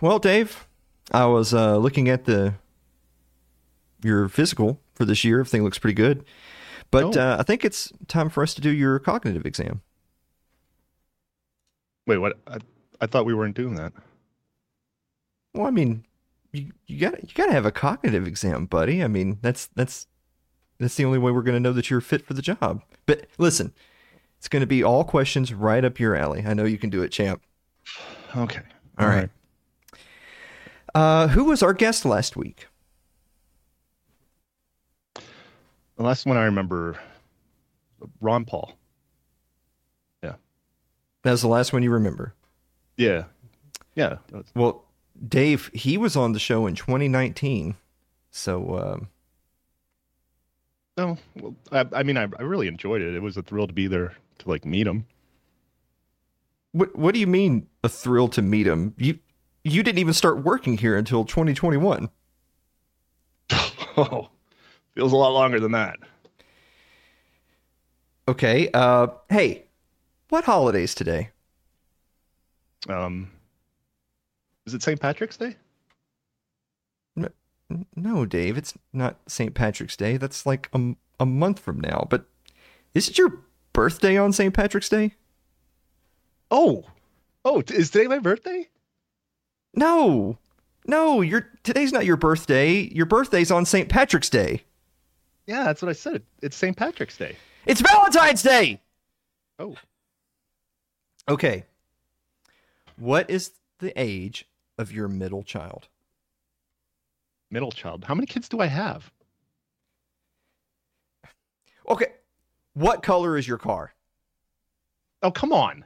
Well, Dave, I was uh, looking at the your physical for this year. Everything looks pretty good, but Oh. uh, I think it's time for us to do your cognitive exam. Wait, what? I, I thought we weren't doing that. Well, I mean, you you got you got to have a cognitive exam, buddy. I mean, that's that's that's the only way we're going to know that you're fit for the job. But listen, it's going to be all questions right up your alley. I know you can do it, champ. Okay. All right. Uh, who was our guest last week? The last one I remember, Ron Paul. Yeah. That was the last one you remember. Yeah. Yeah. Well, Dave, he was on the show in 2019. So, um, No, well, I, I mean, I, I really enjoyed it. It was a thrill to be there to like meet him. what what do you mean a thrill to meet him? You you didn't even start working here until 2021. Oh, feels a lot longer than that. Okay. Uh, hey, what holidays today? Um, is it St. Patrick's Day? N- No, Dave, it's not St. Patrick's Day. That's like a, a month from now. But is it your birthday on St. Patrick's Day? Oh, oh, is today my birthday? No. No, your today's not your birthday. Your birthday's on St. Patrick's Day. Yeah, that's what I said. It's St. Patrick's Day. It's Valentine's Day. Oh, Okay. What is the age of your middle child? middle child. How many kids do I have? Okay. What color is your car? Oh, come on.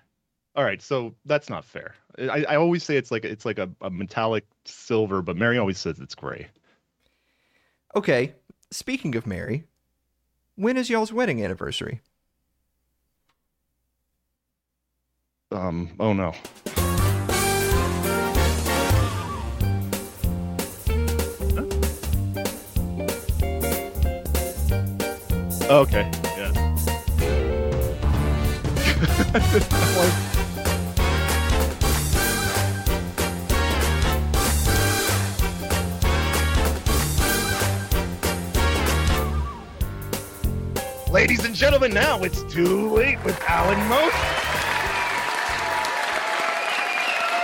All right, so that's not fair. I, I always say it's like it's like a, a metallic silver, but Mary always says it's gray. Okay. Speaking of Mary, when is y'all's wedding anniversary? Um, oh no. Okay, yeah. Ladies and gentlemen, now it's too late with Alan Most.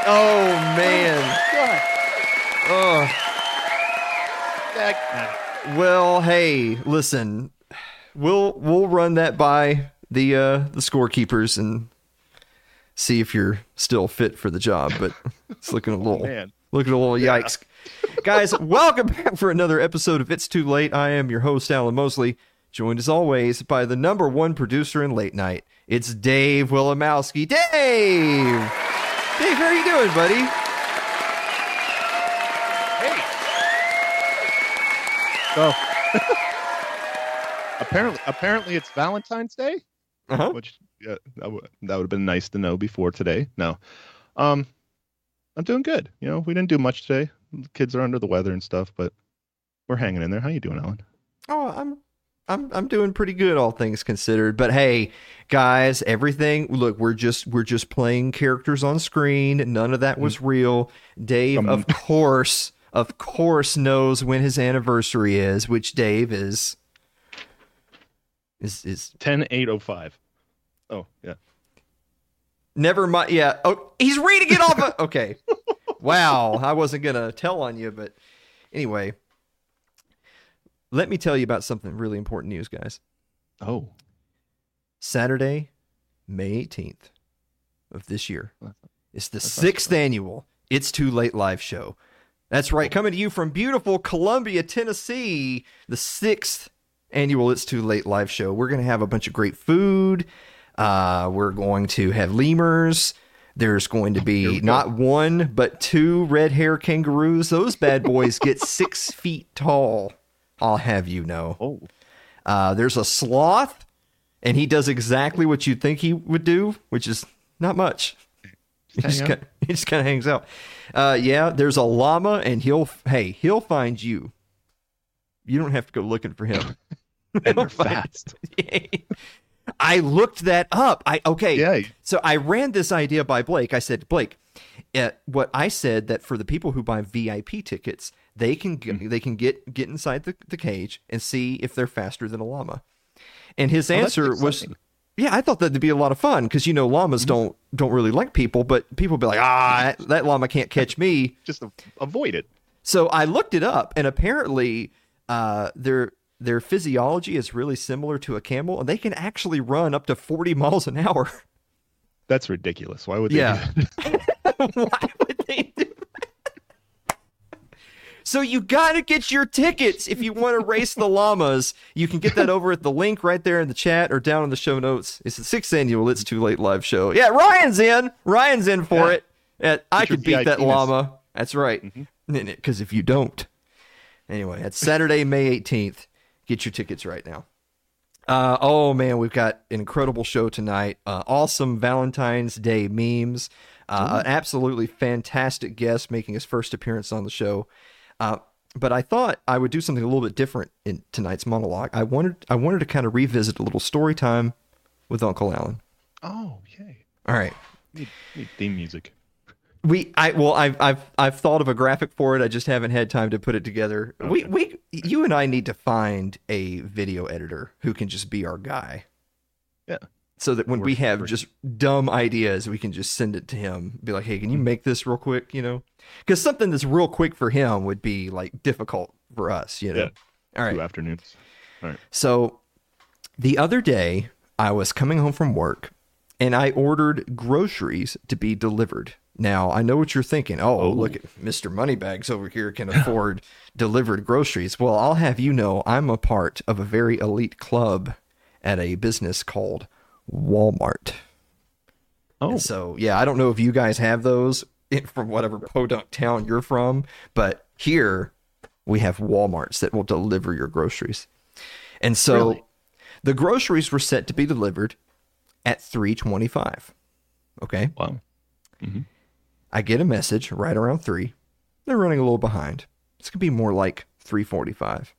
Oh man. Oh. Well, hey, listen. We'll we'll run that by the uh the scorekeepers and see if you're still fit for the job, but it's looking a little Man. looking a little yikes. Guys, welcome back for another episode of It's Too Late. I am your host Alan Mosley, joined as always by the number one producer in late night. It's Dave Willimowski. Dave! Dave, how are you doing, buddy? Hey. So apparently, apparently it's Valentine's Day, Uh-huh. which yeah, that would that would have been nice to know before today. No, um, I'm doing good. You know, we didn't do much today. The kids are under the weather and stuff, but we're hanging in there. How you doing, Alan? Oh, I'm I'm I'm doing pretty good all things considered. But hey, guys, everything look, we're just we're just playing characters on screen. None of that was real. Dave, Um, of course, of course knows when his anniversary is, which Dave is is is Ten eight oh five. Oh yeah. never mind yeah. Oh he's reading it off of okay. Wow. I wasn't gonna tell on you, but anyway. Let me tell you about something really important news, guys. Oh, Saturday, May 18th of this year. It's the That's sixth annual It's Too Late live show. That's right, coming to you from beautiful Columbia, Tennessee, the sixth annual It's Too Late live show. We're going to have a bunch of great food. Uh, we're going to have lemurs. There's going to be not one, but two red hair kangaroos. Those bad boys get six feet tall. I'll have you know. oh, Uh, there's a sloth, and he does exactly what you'd think he would do, which is not much. He just, out. kind he just kind of hangs out. Uh, yeah, there's a llama, and he'll hey he'll find you. You don't have to go looking for him. and fast. I looked that up. I okay. Yeah. So I ran this idea by Blake. I said, Blake, at what I said that for the people who buy VIP tickets, they can get, Mm-hmm. they can get get inside the, the cage and see if they're faster than a llama. And his Oh, answer was, "Yeah, I thought that'd be a lot of fun because you know llamas Mm-hmm. don't don't really like people, but people be like, ah, that, llama can't catch me." Just avoid it. So I looked it up, and apparently, uh, their their physiology is really similar to a camel, and they can actually run up to forty miles an hour. That's ridiculous. Why would they? Yeah. Do that? Why would they do that? So you got to get your tickets if you want to race the llamas. You can get that over at the link right there in the chat or down in the show notes. It's the sixth annual It's Too Late live show. Yeah, Ryan's in. Ryan's in for Yeah. it. Uh, I could beat that llama. That's right. Because if you don't, anyway, it's Saturday, May 18th. Get your tickets right now. Uh, oh man, we've got an incredible show tonight. Uh, awesome Valentine's Day memes. Uh, an absolutely fantastic guest making his first appearance on the show. Uh, but I thought I would do something a little bit different in tonight's monologue. I wanted I wanted to kind of revisit a little story time with Uncle Alan. Oh, yay. All right. Need, need theme music. We I well I've I've I've thought of a graphic for it. I just haven't had time to put it together. We we you and I need to find a video editor who can just be our guy. Yeah. So that when we have just dumb ideas, we can just send it to him. Be like, "Hey, can you make this real quick?" You know, because something that's real quick for him would be like difficult for us. You know. Yeah. All right. Two afternoons. All right. So the other day, I was coming home from work and I ordered groceries to be delivered. Now, I know what you're thinking. Oh, oh. look at Mr. Moneybags over here can afford delivered groceries. Well, I'll have you know I'm a part of a very elite club at a business called Walmart. Oh, And so, yeah, I don't know if you guys have those in- from whatever podunk town you're from, but here we have Walmarts that will deliver your groceries. And so Really? the groceries were set to be delivered at 325. Okay? wow. I get a message right around 3. They're running a little behind. It's going to be more like 345.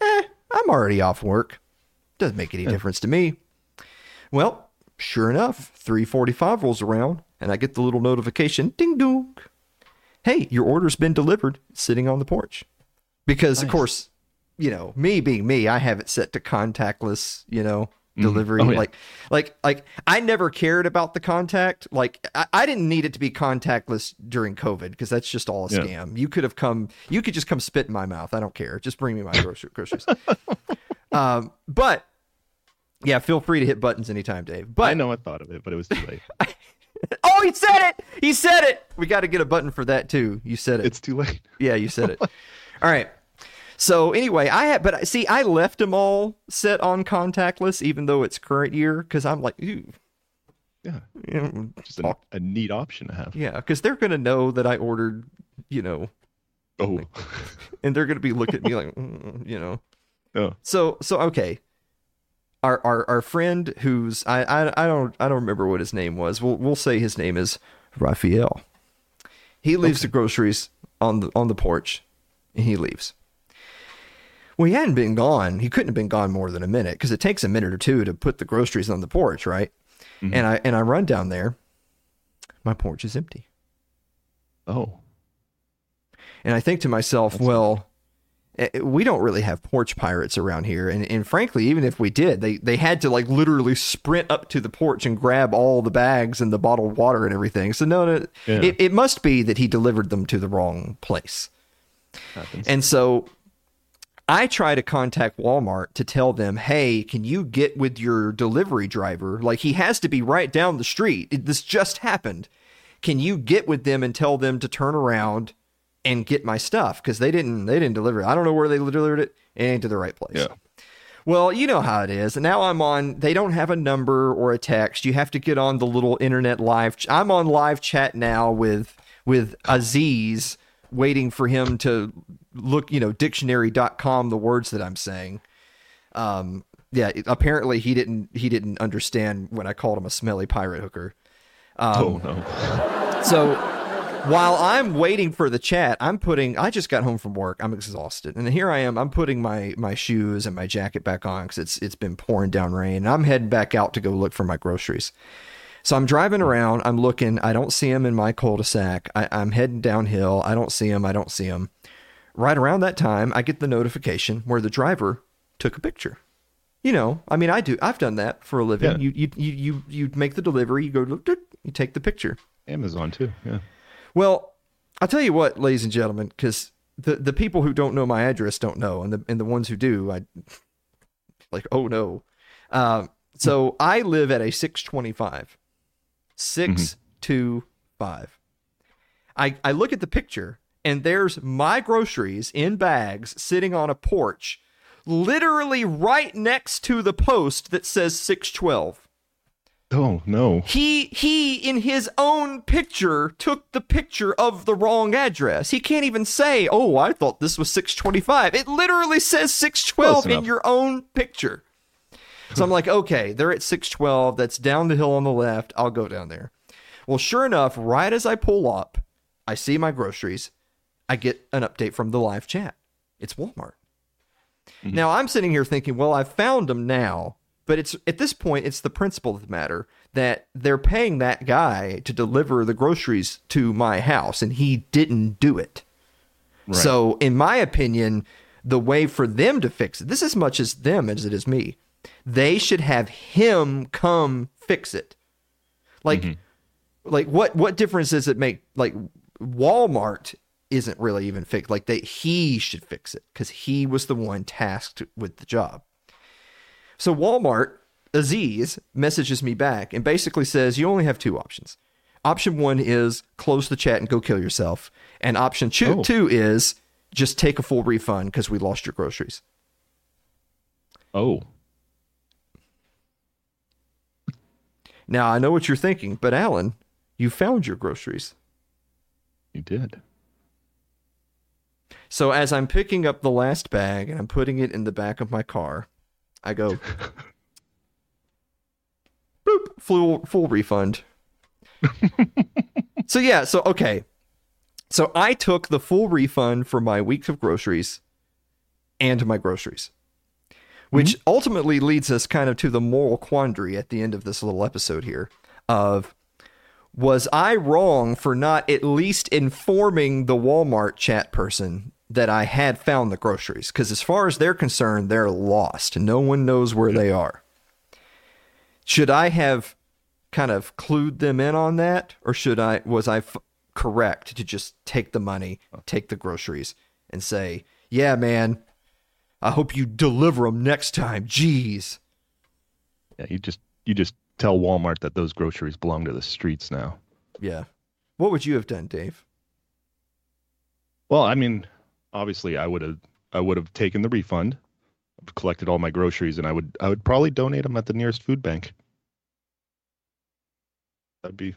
Eh, I'm already off work. Doesn't make any difference to me. Well, sure enough, 345 rolls around and I get the little notification, ding dong. Hey, your order's been delivered, sitting on the porch. Because of course, you know, me being me, I have it set to contactless, you know, delivery. Oh, yeah. Like like like I never cared about the contact. Like I, I didn't need it to be contactless during COVID because that's just all a Yeah. scam. You could have come you could just come spit in my mouth. I don't care. Just bring me my grocery, groceries. um, but yeah, feel free to hit buttons anytime, Dave. But I know I thought of it, but it was too late. oh, he said it. He said it. We got to get a button for that too. You said it. it's too late. Yeah, you said it. all right. So anyway, I had, but see, I left them all set on contactless, even though it's current year, because I'm like, ooh, Yeah. you know, Just a, a neat option to have. yeah, because they're gonna know that I ordered, you know, Oh. and they're gonna be looking at me like, mm, you know. oh. So so okay. Our our our friend who's I, I I don't I don't remember what his name was. We'll we'll say his name is Raphael. He leaves the groceries on the on the porch and he leaves. Well, he hadn't been gone. He couldn't have been gone more than a minute because it takes a minute or two to put the groceries on the porch, right? And I and I run down there. My porch is empty. Oh. And I think to myself, well, eh, Eh, eh, we don't really have porch pirates around here. And, and frankly, even if we did, they, they had to like literally sprint up to the porch and grab all the bags and the bottled water and everything. So, no, no Yeah. it, it must be that he delivered them to the wrong place. And so I try to contact Walmart to tell them, hey, can you get with your delivery driver? Like, he has to be right down the street. It- This just happened. Can you get with them and tell them to turn around and get my stuff? Because they didn't they didn't deliver it. I don't know where they delivered it. It ain't to the right place. yeah. Well, you know how it is. And Now I'm on. They don't have a number or a text. You have to get on the little internet live. Ch- I'm on live chat now with with Aziz, waiting for him to look. You know, dictionary.com the words that I'm saying. Um, yeah. it- apparently he didn't he didn't understand when I called him a smelly pirate hooker. oh no. So while I'm waiting for the chat, I'm putting. I just got home from work. I'm exhausted, and here I am. I'm putting my my shoes and my jacket back on because it's it's been pouring down rain. And I'm heading back out to go look for my groceries. So I'm driving around. I'm looking. I don't see him in my cul-de-sac. I, I'm heading downhill. I don't see him. I don't see him. Right around that time, I get the notification where the driver took a picture. You know, I mean, I do. I've done that for a living. Yeah. You, you, you, you, you make the delivery. You go, look, you take the picture. Amazon too. Yeah. Well, I'll tell you what, ladies and gentlemen, because the, the people who don't know my address don't know, and the and the ones who do, I like, oh no. Um, so I live at a six twenty five, six two five. I I look at the picture, and there's my groceries in bags sitting on a porch, literally right next to the post that says six twelve. Oh no. He he in his own picture took the picture of the wrong address. He can't even say, "Oh, I thought this was 625." It literally says 612 in your own picture. So I'm like, "Okay, they're at 612. That's down the hill on the left. I'll go down there." Well, sure enough, right as I pull up, I see my groceries. I get an update from the live chat. It's Walmart. Mm-hmm. Now I'm sitting here thinking, well, I found them now, but it's at this point it's the principle of the matter that they're paying that guy to deliver the groceries to my house and he didn't do it. Right. So, in my opinion, the way for them to fix it, this is as much as them as it is me. They should have him come fix it. Like mm-hmm. like what what difference does it make like Walmart isn't really even fixed. Like they he should fix it cuz he was the one tasked with the job. So Walmart Aziz messages me back and basically says you only have two options. Option 1 is close the chat and go kill yourself. And option two, Oh. 2 is just take a full refund cuz we lost your groceries. Oh. Now, I know what you're thinking, but Alan, you found your groceries. You did. So as I'm picking up the last bag and I'm putting it in the back of my car, I go, boop, full full refund. so yeah, so okay, so I took the full refund for my weeks of groceries and my groceries, which mm-hmm. ultimately leads us kind of to the moral quandary at the end of this little episode here of was I wrong for not at least informing the Walmart chat person that I had found the groceries? Because as far as they're concerned, they're lost. No one knows where they are. Should I have kind of clued them in on that, or should I was I f- correct to just take the money, take the groceries, and say, "Yeah, man, I hope you deliver them next time." Jeez. Yeah, you just you just tell Walmart that those groceries belong to the streets now. Yeah. What would you have done, Dave? Well, I mean, obviously I would have I would have taken the refund, collected all my groceries and I would I would probably donate them at the nearest food bank. That'd be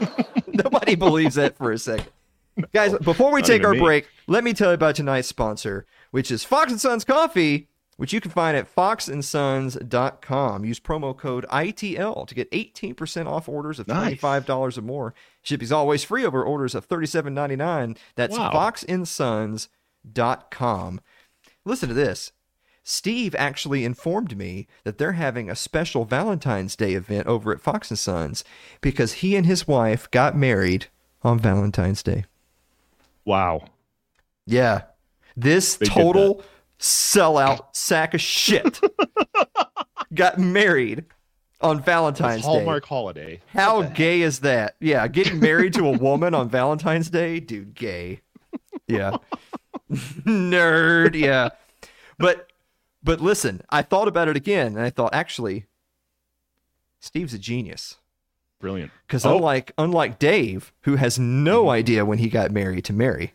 Nobody believes that for a second. Guys, before we take our me. break, let me tell you about tonight's sponsor, which is Fox and Sons Coffee, which you can find at foxandsons.com. Use promo code ITL to get 18% off orders of $25 or more. Shipping's always free over orders of $37.99. That's Wow. foxandsons.com. Listen to this. Steve actually informed me that they're having a special Valentine's Day event over at Fox and Sons because he and his wife got married on Valentine's Day. wow. Yeah. This They total sellout sack of shit got married on Valentine's Day. Hallmark holiday. How gay is that? Yeah, getting married to a woman on Valentine's Day, dude, gay. Yeah. Nerd, yeah. But but listen, I thought about it again and I thought actually Steve's a genius. Brilliant. Cuz Oh. unlike unlike Dave, who has no mm-hmm. idea when he got married to Mary,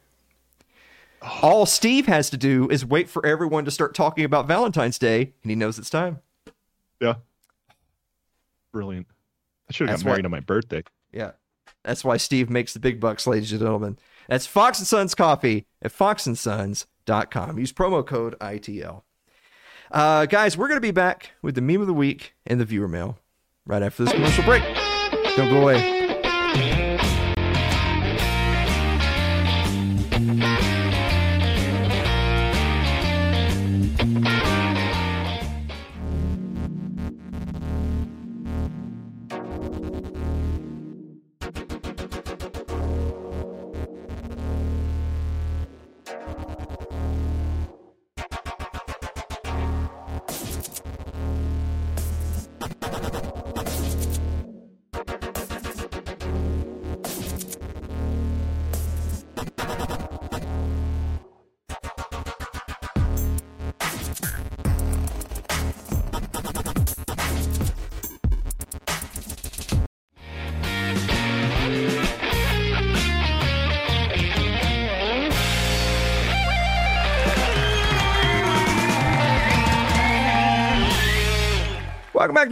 all Steve has to do is wait for everyone to start talking about Valentine's Day and he knows it's time. Yeah. Brilliant. I should have got married what- on my birthday. Yeah. That's why Steve makes the big bucks, ladies and gentlemen. That's Fox and Sons Coffee at foxandsons.com. Use promo code ITL. Uh, guys, we're going to be back with the meme of the week and the viewer mail right after this commercial break. Don't go away.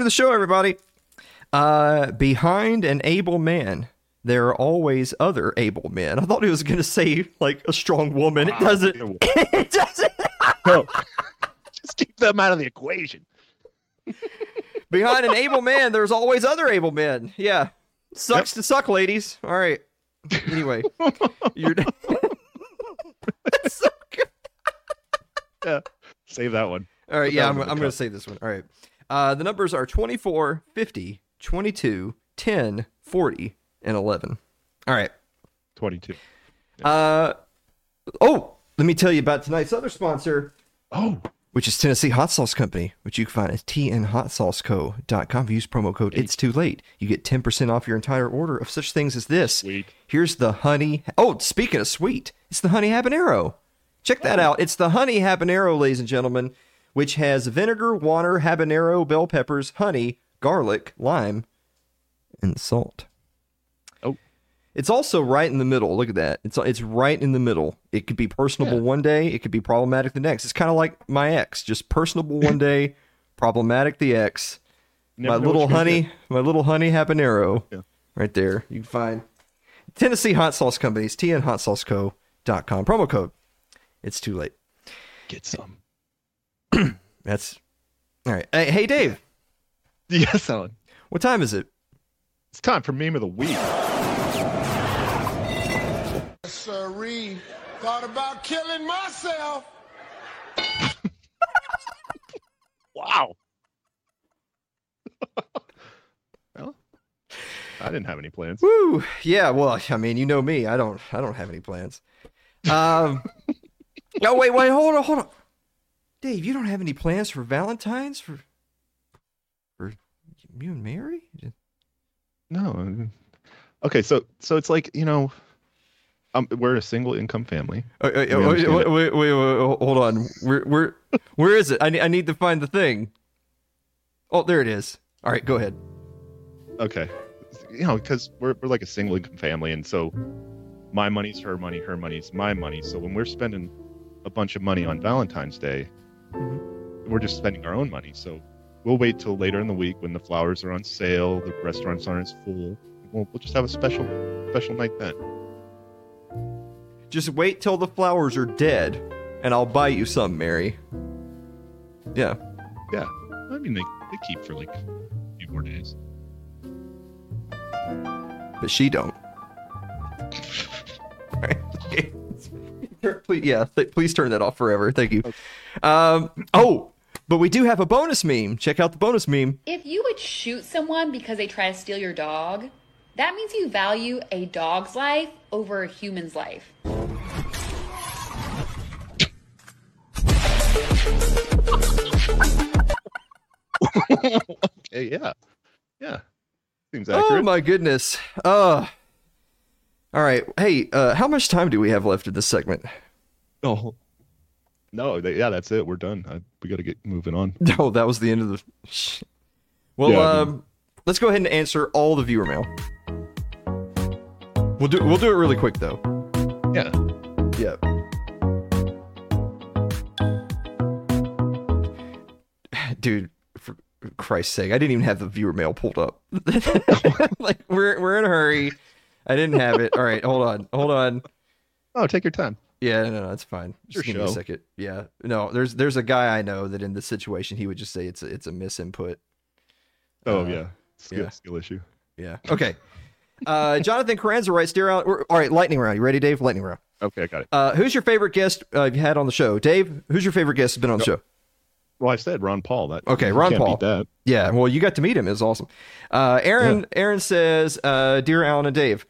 To the show, everybody. Uh, behind an able man, there are always other able men. I thought he was going to say like a strong woman. It doesn't. It doesn't. No. Just keep them out of the equation. Behind an able man, there's always other able men. Yeah, sucks to suck, ladies. All right. Anyway, you're. That's so good. Yeah. Save that one. All right, yeah, I'm, I'm going to save this one. All right. Uh, the numbers are 24, 50, 22, 10, 40, and 11. All right. 22. Uh, oh, let me tell you about tonight's other sponsor, Oh, which is Tennessee Hot Sauce Company, which you can find at tnhotsauceco.com. If you use promo code It's Too Late, you get 10% off your entire order of such things as this. sweet. Here's the honey. Oh, speaking of sweet, it's the honey habanero. Check that out. It's the honey habanero, ladies and gentlemen, which has vinegar, water, habanero, bell peppers, honey, garlic, lime, and salt. Oh. It's also right in the middle. Look at that. It's it's right in the middle. It could be personable Yeah. one day, it could be problematic the next. It's kind of like my ex, just personable one day, problematic the ex. Never my little honey, my little honey habanero, Yeah. right there. You can find Tennessee Hot Sauce Companies, tnhotsauceco.com. Promo code. It's too late. Get some. That's all right. Hey, hey, Dave, Yes, Alan. what time is it? It's time for meme of the week. Siree, thought about killing myself. Wow. well, I didn't have any plans. Woo! Yeah. Well, I mean, you know me. I don't. I don't have any plans. Um. oh wait, wait. Hold on. Hold on. Dave, you don't have any plans for Valentine's for for you and Mary? No. uh, Okay, so so it's like you know, um, we're a single income family. Oh, oh, oh, wait, wait, wait, wait, hold on. Where, where, where is it? I need, I need to find the thing. Oh, there it is. All right, go ahead. Okay, you know, because we're we're like a single income family, and so my money's her money, her money's my money. So when we're spending a bunch of money on Valentine's Day, Mhm. we're just spending our own money. So we'll wait till later in the week when the flowers are on sale, the restaurants aren't as full. We'll, we'll just have a special special night then. Just wait till the flowers are dead, and I'll buy you some, Mary. Yeah. Yeah, I mean they, they keep for like a few more days. but she don't. Alright, okay. please, yeah, th- please turn that off forever. Thank you. Um, oh, but we do have a bonus meme. Check out the bonus meme. If you would shoot someone because they try to steal your dog, that means you value a dog's life over a human's life. Okay, yeah, yeah, seems accurate. Oh my goodness. Uh, all right. Hey, uh, how much time do we have left in this segment? Oh. No, they, yeah, that's it. We're done. I, we got to get moving on. No, that was the end of the. Well, Yeah, um, let's go ahead and answer all the viewer mail. We'll do we'll do it really quick though. Yeah. Yeah. Dude, for Christ's sake, I didn't even have the viewer mail pulled up. like we're we're in a hurry. I didn't have it. All right, hold on, hold on. Oh, take your time. Yeah, no, no, that's fine. Just Your give me a second. Yeah, no, there's there's a guy I know that in this situation he would just say it's a, it's a misinput. Oh Uh, yeah, skill, yeah. skill issue. Yeah. Okay. Uh, Jonathan Carranza writes, "Dear Alan, all right, lightning round. You ready, Dave? Lightning round. Okay, I got it. Uh, who's your favorite guest uh, you've had on the show, Dave? Who's your favorite guest that's been on the show? Well, I said Ron Paul. That Okay, Ron Paul. Yeah, well, you got to meet him. It was awesome. Uh, Aaron Aaron says, uh, "Dear Alan and Dave,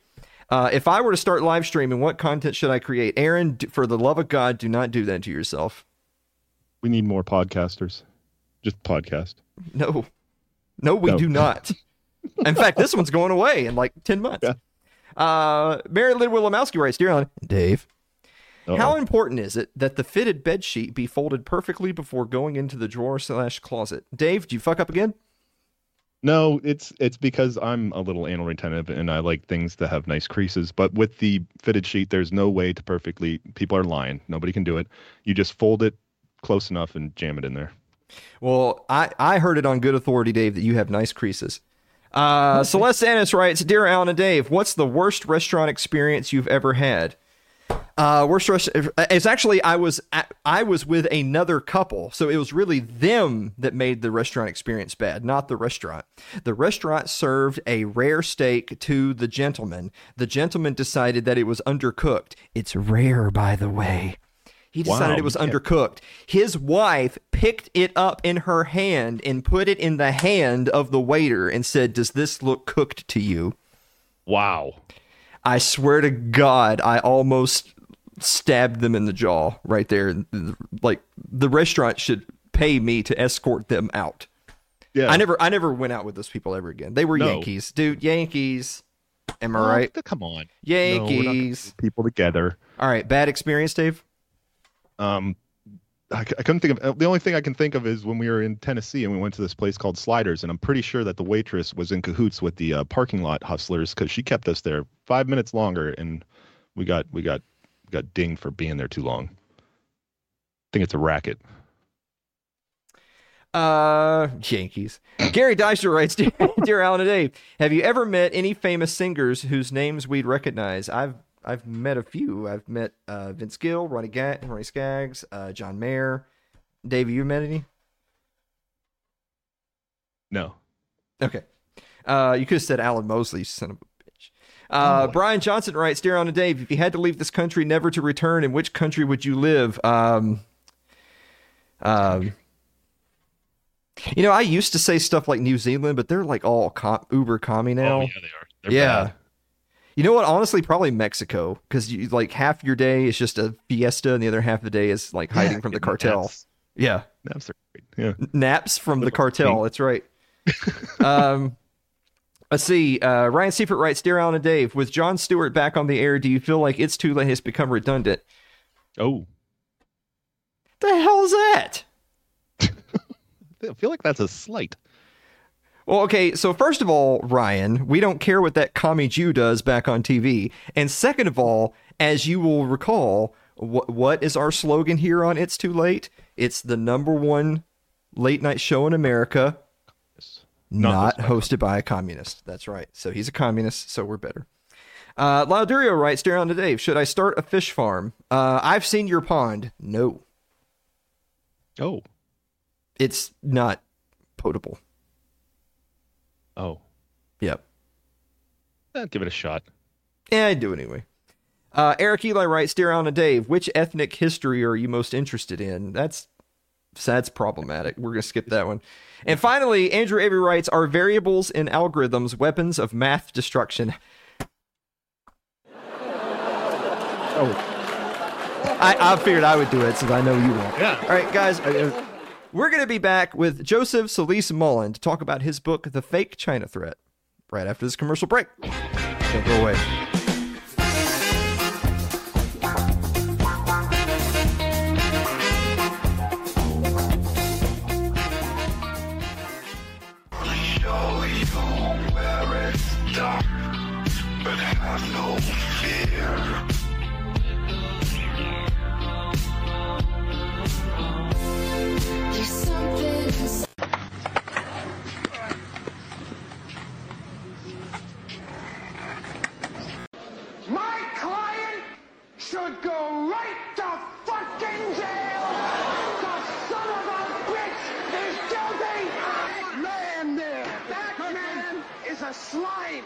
uh, if I were to start live streaming, what content should I create? Aaron, for the love of God, do not do that to yourself. We need more podcasters. Just podcast. No, No, we No. do not. In fact, this one's going away in like 10 months. Yeah. Uh, Mary Lynn Willimowski writes, Dear Alan, Dave, Uh-oh. how important is it that the fitted bed sheet be folded perfectly before going into the drawer slash closet? Dave, do you fuck up again? No, it's it's because I'm a little anal retentive and I like things to have nice creases. But with the fitted sheet, there's no way to perfectly. People are lying. Nobody can do it. You just fold it close enough and jam it in there. Well, I, I heard it on good authority, Dave, that you have nice creases. Uh, Celeste Annis writes, Dear Alan and Dave, what's the worst restaurant experience you've ever had? Uh, worst rest- it's actually I was at, I was with another couple, so it was really them that made the restaurant experience bad, not the restaurant. The restaurant served a rare steak to the gentleman. The gentleman decided that it was undercooked. It's rare, by the way. He decided Wow, it was yeah. undercooked. His wife picked it up in her hand and put it in the hand of the waiter and said, "Does this look cooked to you?" Wow. I swear to God, I almost stabbed them in the jaw right there. Like the restaurant should pay me to escort them out. Yeah. I never, I never went out with those people ever again. They were No. Yankees, dude. Yankees. Am I Oh, right? Come on. No, Yankees. put people together. All right, bad experience, Dave. Um, I, couldn't think of the only thing I can think of is when we were in Tennessee and we went to this place called Sliders, and I'm pretty sure that the waitress was in cahoots with the uh, parking lot hustlers because she kept us there five minutes longer, and we got we got got dinged for being there too long. I think it's a racket. Uh, Yankees. Gary Deister writes, dear, dear Alan and Dave, have you ever met any famous singers whose names we'd recognize? I've I've met a few. I've met uh, Vince Gill, Ronnie Ga- Ronnie Skaggs, uh, John Mayer. Dave, you met any? No. Okay. Uh, you could have said Alan Mosley, son of a bitch. Uh, Brian Johnson writes, Dear Alan and Dave, if you had to leave this country never to return, in which country would you live? Um, um, you know, I used to say stuff like New Zealand, but they're like all com- uber commie now. Oh yeah, they are. They're yeah. bad. You know what? Honestly, probably Mexico, because you like half your day is just a fiesta, and the other half of the day is like hiding Yeah, from the cartel. naps. Yeah, Naps are great. Yeah. naps from the cartel. That's right. um, let's see. Uh, Ryan Seifert writes, "Dear Alan and Dave, with Jon Stewart back on the air, do you feel like it's too late has become redundant? Oh, The hell's that?" I feel like that's a slight. Well, okay, so first of all, Ryan, we don't care what that commie Jew does back on TV. And second of all, as you will recall, what what is our slogan here on It's Too Late? It's the number one late night show in America, not, Not hosted by hosted by a communist. That's right. So he's a communist, so we're better. Uh, Laudurio writes, Dear on to Dave, should I start a fish farm? Uh, I've seen your pond. No, Oh, it's not potable. Oh, Yep. eh, give it a shot. Yeah, I do anyway. Uh, Eric Eli writes, Dear Alan and Dave, which ethnic history are you most interested in? That's that's problematic. We're gonna skip that one. And finally, Andrew Avery writes, Are variables in algorithms weapons of math destruction? Oh, I, I figured I would do it since I know you won't. Yeah. All right, guys. We're going to be back with Joseph Solis Mullen to talk about his book, The Fake China Threat, right after this commercial break. Don't go away. Should go right to fucking jail! The son of a bitch is guilty! Man there! That man is a slime!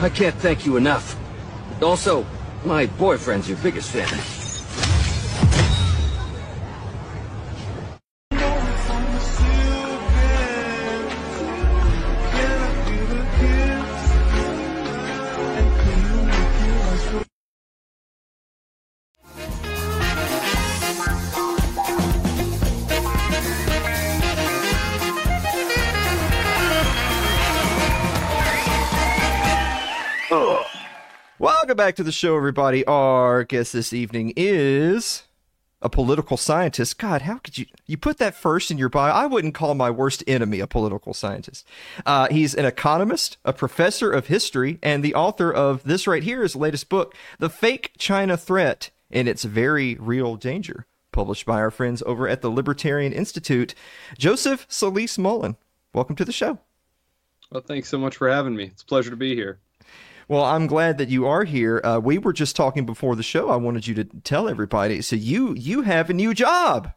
I can't thank you enough. Also, my boyfriend's your biggest fan. Back to the show, everybody. Our guest this evening is a political scientist. God, how could you you put that first in your bio? I wouldn't call my worst enemy a political scientist. Uh, he's an economist, a professor of history, and the author of this right here, his latest book, "The Fake China Threat and Its Very Real Danger," published by our friends over at the Libertarian Institute. Joseph Solis Mullen, welcome to the show. Well, thanks so much for having me. It's a pleasure to be here. Well, I'm glad that you are here. Uh, we were just talking before the show. I wanted you to tell everybody. So you you have a new job.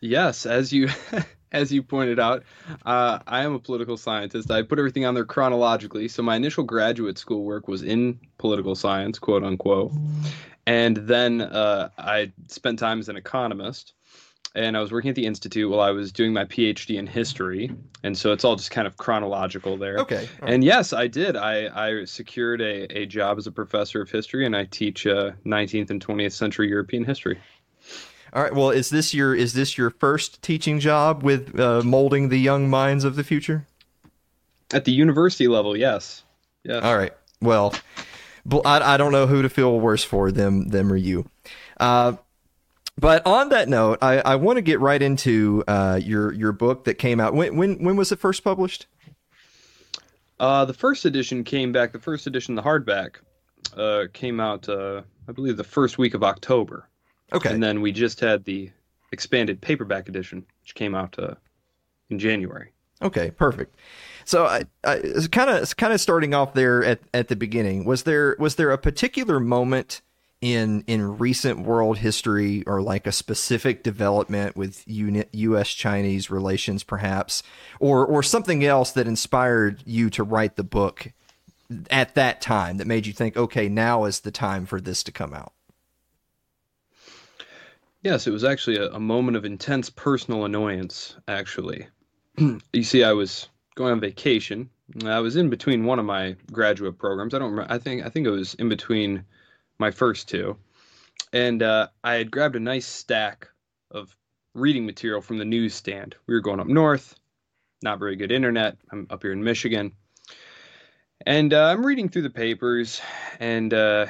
Yes, as you as you pointed out, uh, I am a political scientist. I put everything on there chronologically. So my initial graduate school work was in political science, quote unquote, and then uh, I spent time as an economist. And I was working at the institute while I was doing my PhD in history, and so it's all just kind of chronological there. Okay. right. And yes, I did. I, I secured a, a job as a professor of history, and I teach uh, 19th and 20th century European history. All right. Well, is this your is this your first teaching job with uh, molding the young minds of the future? At the university level, yes. Yes. All right. Well, I, I don't know who to feel worse for them them or you. Uh, but on that note, I, I want to get right into uh, your your book that came out. When when when was it first published? Uh, the first edition came back, the first edition, the hardback, uh, came out, uh, I believe, the first week of October. Okay. And then we just had the expanded paperback edition, which came out uh, in January. Okay, perfect. So I, kind of kind of starting off there at, at the beginning. Was there was there a particular moment in in recent world history or like a specific development with U.S. Chinese relations, perhaps, or or something else that inspired you to write the book at that time that made you think, okay, now is the time for this to come out? Yes, it was actually a, a moment of intense personal annoyance, actually. you see, I was going on vacation. I was in between one of my graduate programs. I don't remember. I think I think it was in between my first two, and uh, I had grabbed a nice stack of reading material from the newsstand. We were going up north, not very good internet. I'm up here in Michigan, and uh, I'm reading through the papers, and uh,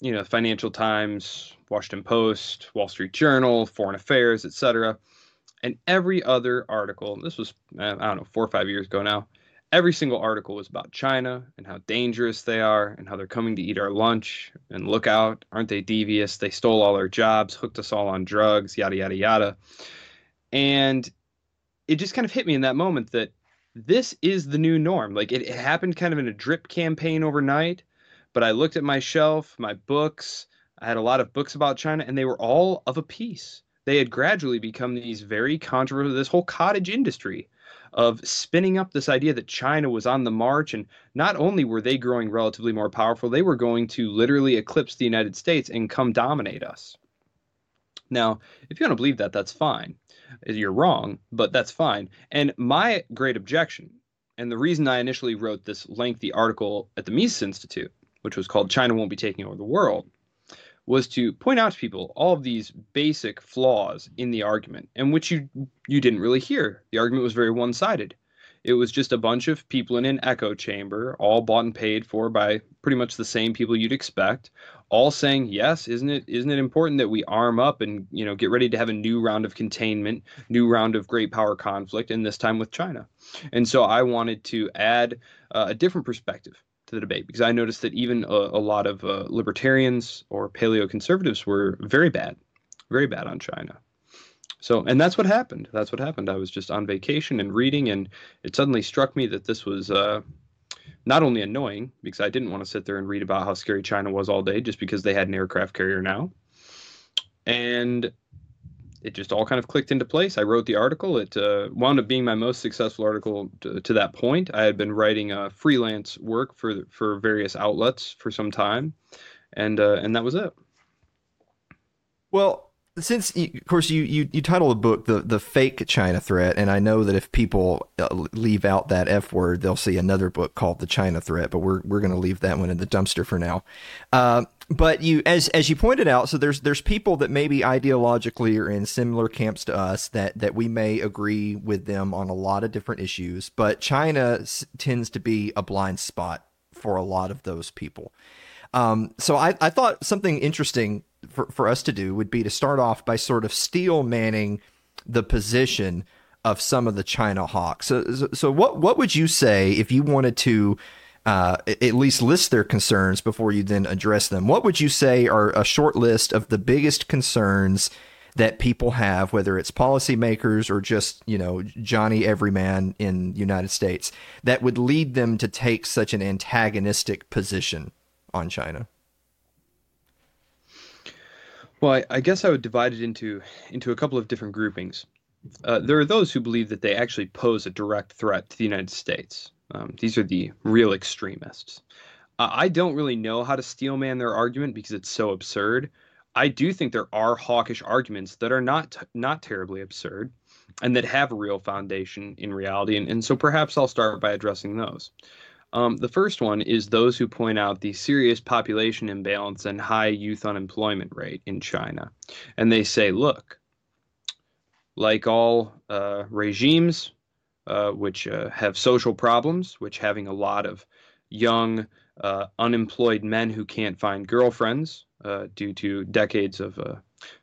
you know, Financial Times, Washington Post, Wall Street Journal, Foreign Affairs, etc. And every other article, this was, uh, I don't know, four or five years ago now, every single article was about China and how dangerous they are and how they're coming to eat our lunch and look out, aren't they devious? They stole all our jobs, hooked us all on drugs, yada, yada, yada. And it just kind of hit me in that moment that this is the new norm. Like it, it happened kind of in a drip campaign overnight, but I looked at my shelf, my books, I had a lot of books about China, and they were all of a piece. They had gradually become these very controversial, this whole cottage industry of spinning up this idea that China was on the march. And not only were they growing relatively more powerful, they were going to literally eclipse the United States and come dominate us. Now, if you want to believe that, that's fine. You're wrong, but that's fine. And my great objection, and the reason I initially wrote this lengthy article at the Mises Institute, which was called China Won't Be Taking Over the World, was to point out to people all of these basic flaws in the argument, and which you you didn't really hear. The argument was very one-sided. It was just a bunch of people in an echo chamber, all bought and paid for by pretty much the same people you'd expect, all saying, "Yes, isn't it isn't it important that we arm up and you know get ready to have a new round of containment, new round of great power conflict, and this time with China." And so I wanted to add uh, a different perspective to the debate because I noticed that even a, a lot of uh, libertarians or paleo conservatives were very bad, very bad on China. So, and that's what happened. That's what happened. I was just on vacation and reading, and it suddenly struck me that this was uh, not only annoying because I didn't want to sit there and read about how scary China was all day just because they had an aircraft carrier now, and it just all kind of clicked into place. I wrote the article. It uh, wound up being my most successful article to, to that point. I had been writing uh, freelance work for for various outlets for some time, and uh, and that was it. Well, since of course you you you title the book the the fake China threat, and I know that if people uh, leave out that f word, they'll see another book called the China threat. But we're we're going to leave that one in the dumpster for now. Uh, but you as as you pointed out, so there's there's people that maybe ideologically are in similar camps to us that that we may agree with them on a lot of different issues, but China s- tends to be a blind spot for a lot of those people. Um, so I, I thought something interesting for, for us to do would be to start off by sort of steel manning the position of some of the China hawks. So, so, so what what would you say if you wanted to uh, at least list their concerns before you then address them? What would you say are a short list of the biggest concerns that people have, whether it's policymakers or just you know Johnny Everyman in the United States, that would lead them to take such an antagonistic position on China? Well, I, I guess I would divide it into into a couple of different groupings. Uh, there are those who believe that they actually pose a direct threat to the United States. Um, these are the real extremists. Uh, I don't really know how to steelman their argument because it's so absurd. I do think there are hawkish arguments that are not not terribly absurd and that have a real foundation in reality. And, and so perhaps I'll start by addressing those. Um, the first one is those who point out the serious population imbalance and high youth unemployment rate in China. And they say, look, like all uh, regimes uh, which uh, have social problems, which having a lot of young, uh, unemployed men who can't find girlfriends uh, due to decades of uh,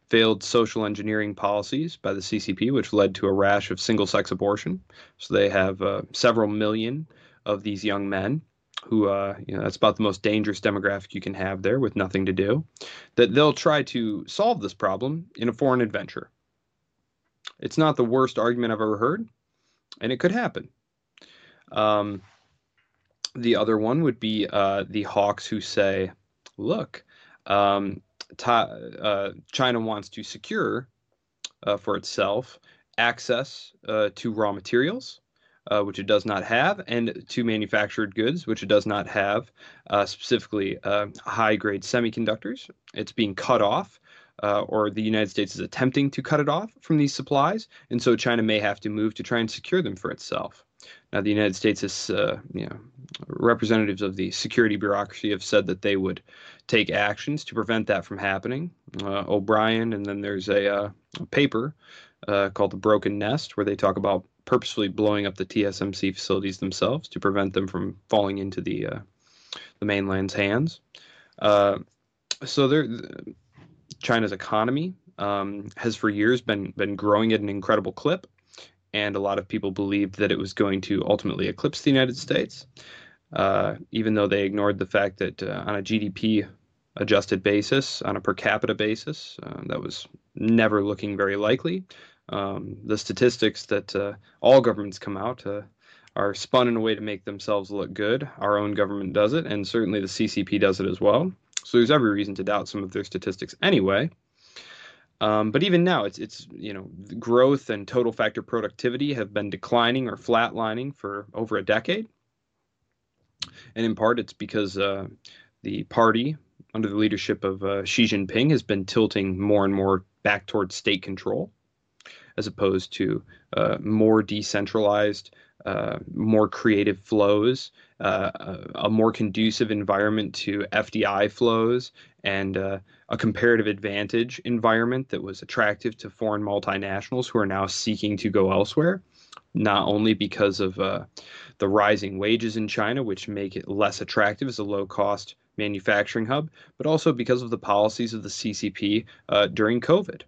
failed social engineering policies by the CCP, which led to a rash of single sex abortion. So they have several million of these young men who uh, you know that's about the most dangerous demographic you can have there with nothing to do that they'll try to solve this problem in a foreign adventure it's not the worst argument i've ever heard and it could happen um, the other one would be uh, the hawks who say look um, ta- uh, china wants to secure uh, for itself access uh, to raw materials uh, which it does not have, and to manufactured goods, which it does not have, uh, specifically high grade semiconductors. It's being cut off. Uh, or the United States is attempting to cut it off from these supplies, and so China may have to move to try and secure them for itself. Now, the United States is, uh, you know, representatives of the security bureaucracy have said that they would take actions to prevent that from happening. Uh, O'Brien, and then there's a, a paper called The Broken Nest, where they talk about purposefully blowing up the TSMC facilities themselves to prevent them from falling into the uh, the mainland's hands. Uh, so there, China's economy um, has for years been been growing at an incredible clip, and a lot of people believed that it was going to ultimately eclipse the United States, uh, even though they ignored the fact that uh, on a GDP adjusted basis, on a per capita basis, uh, that was never looking very likely. Um, the statistics that uh, all governments come out uh, are spun in a way to make themselves look good. Our own government does it, and certainly the CCP does it as well. So there's every reason to doubt some of their statistics anyway. Um, but even now, it's it's you know growth and total factor productivity have been declining or flatlining for over a decade, and in part it's because uh, the party under the leadership of uh, Xi Jinping has been tilting more and more back towards state control as opposed to uh, more decentralized, uh, more creative flows, uh, a more conducive environment to FDI flows, and uh, a comparative advantage environment that was attractive to foreign multinationals who are now seeking to go elsewhere. Not only because of uh, the rising wages in China, which make it less attractive as a low cost manufacturing hub, but also because of the policies of the CCP uh, during COVID.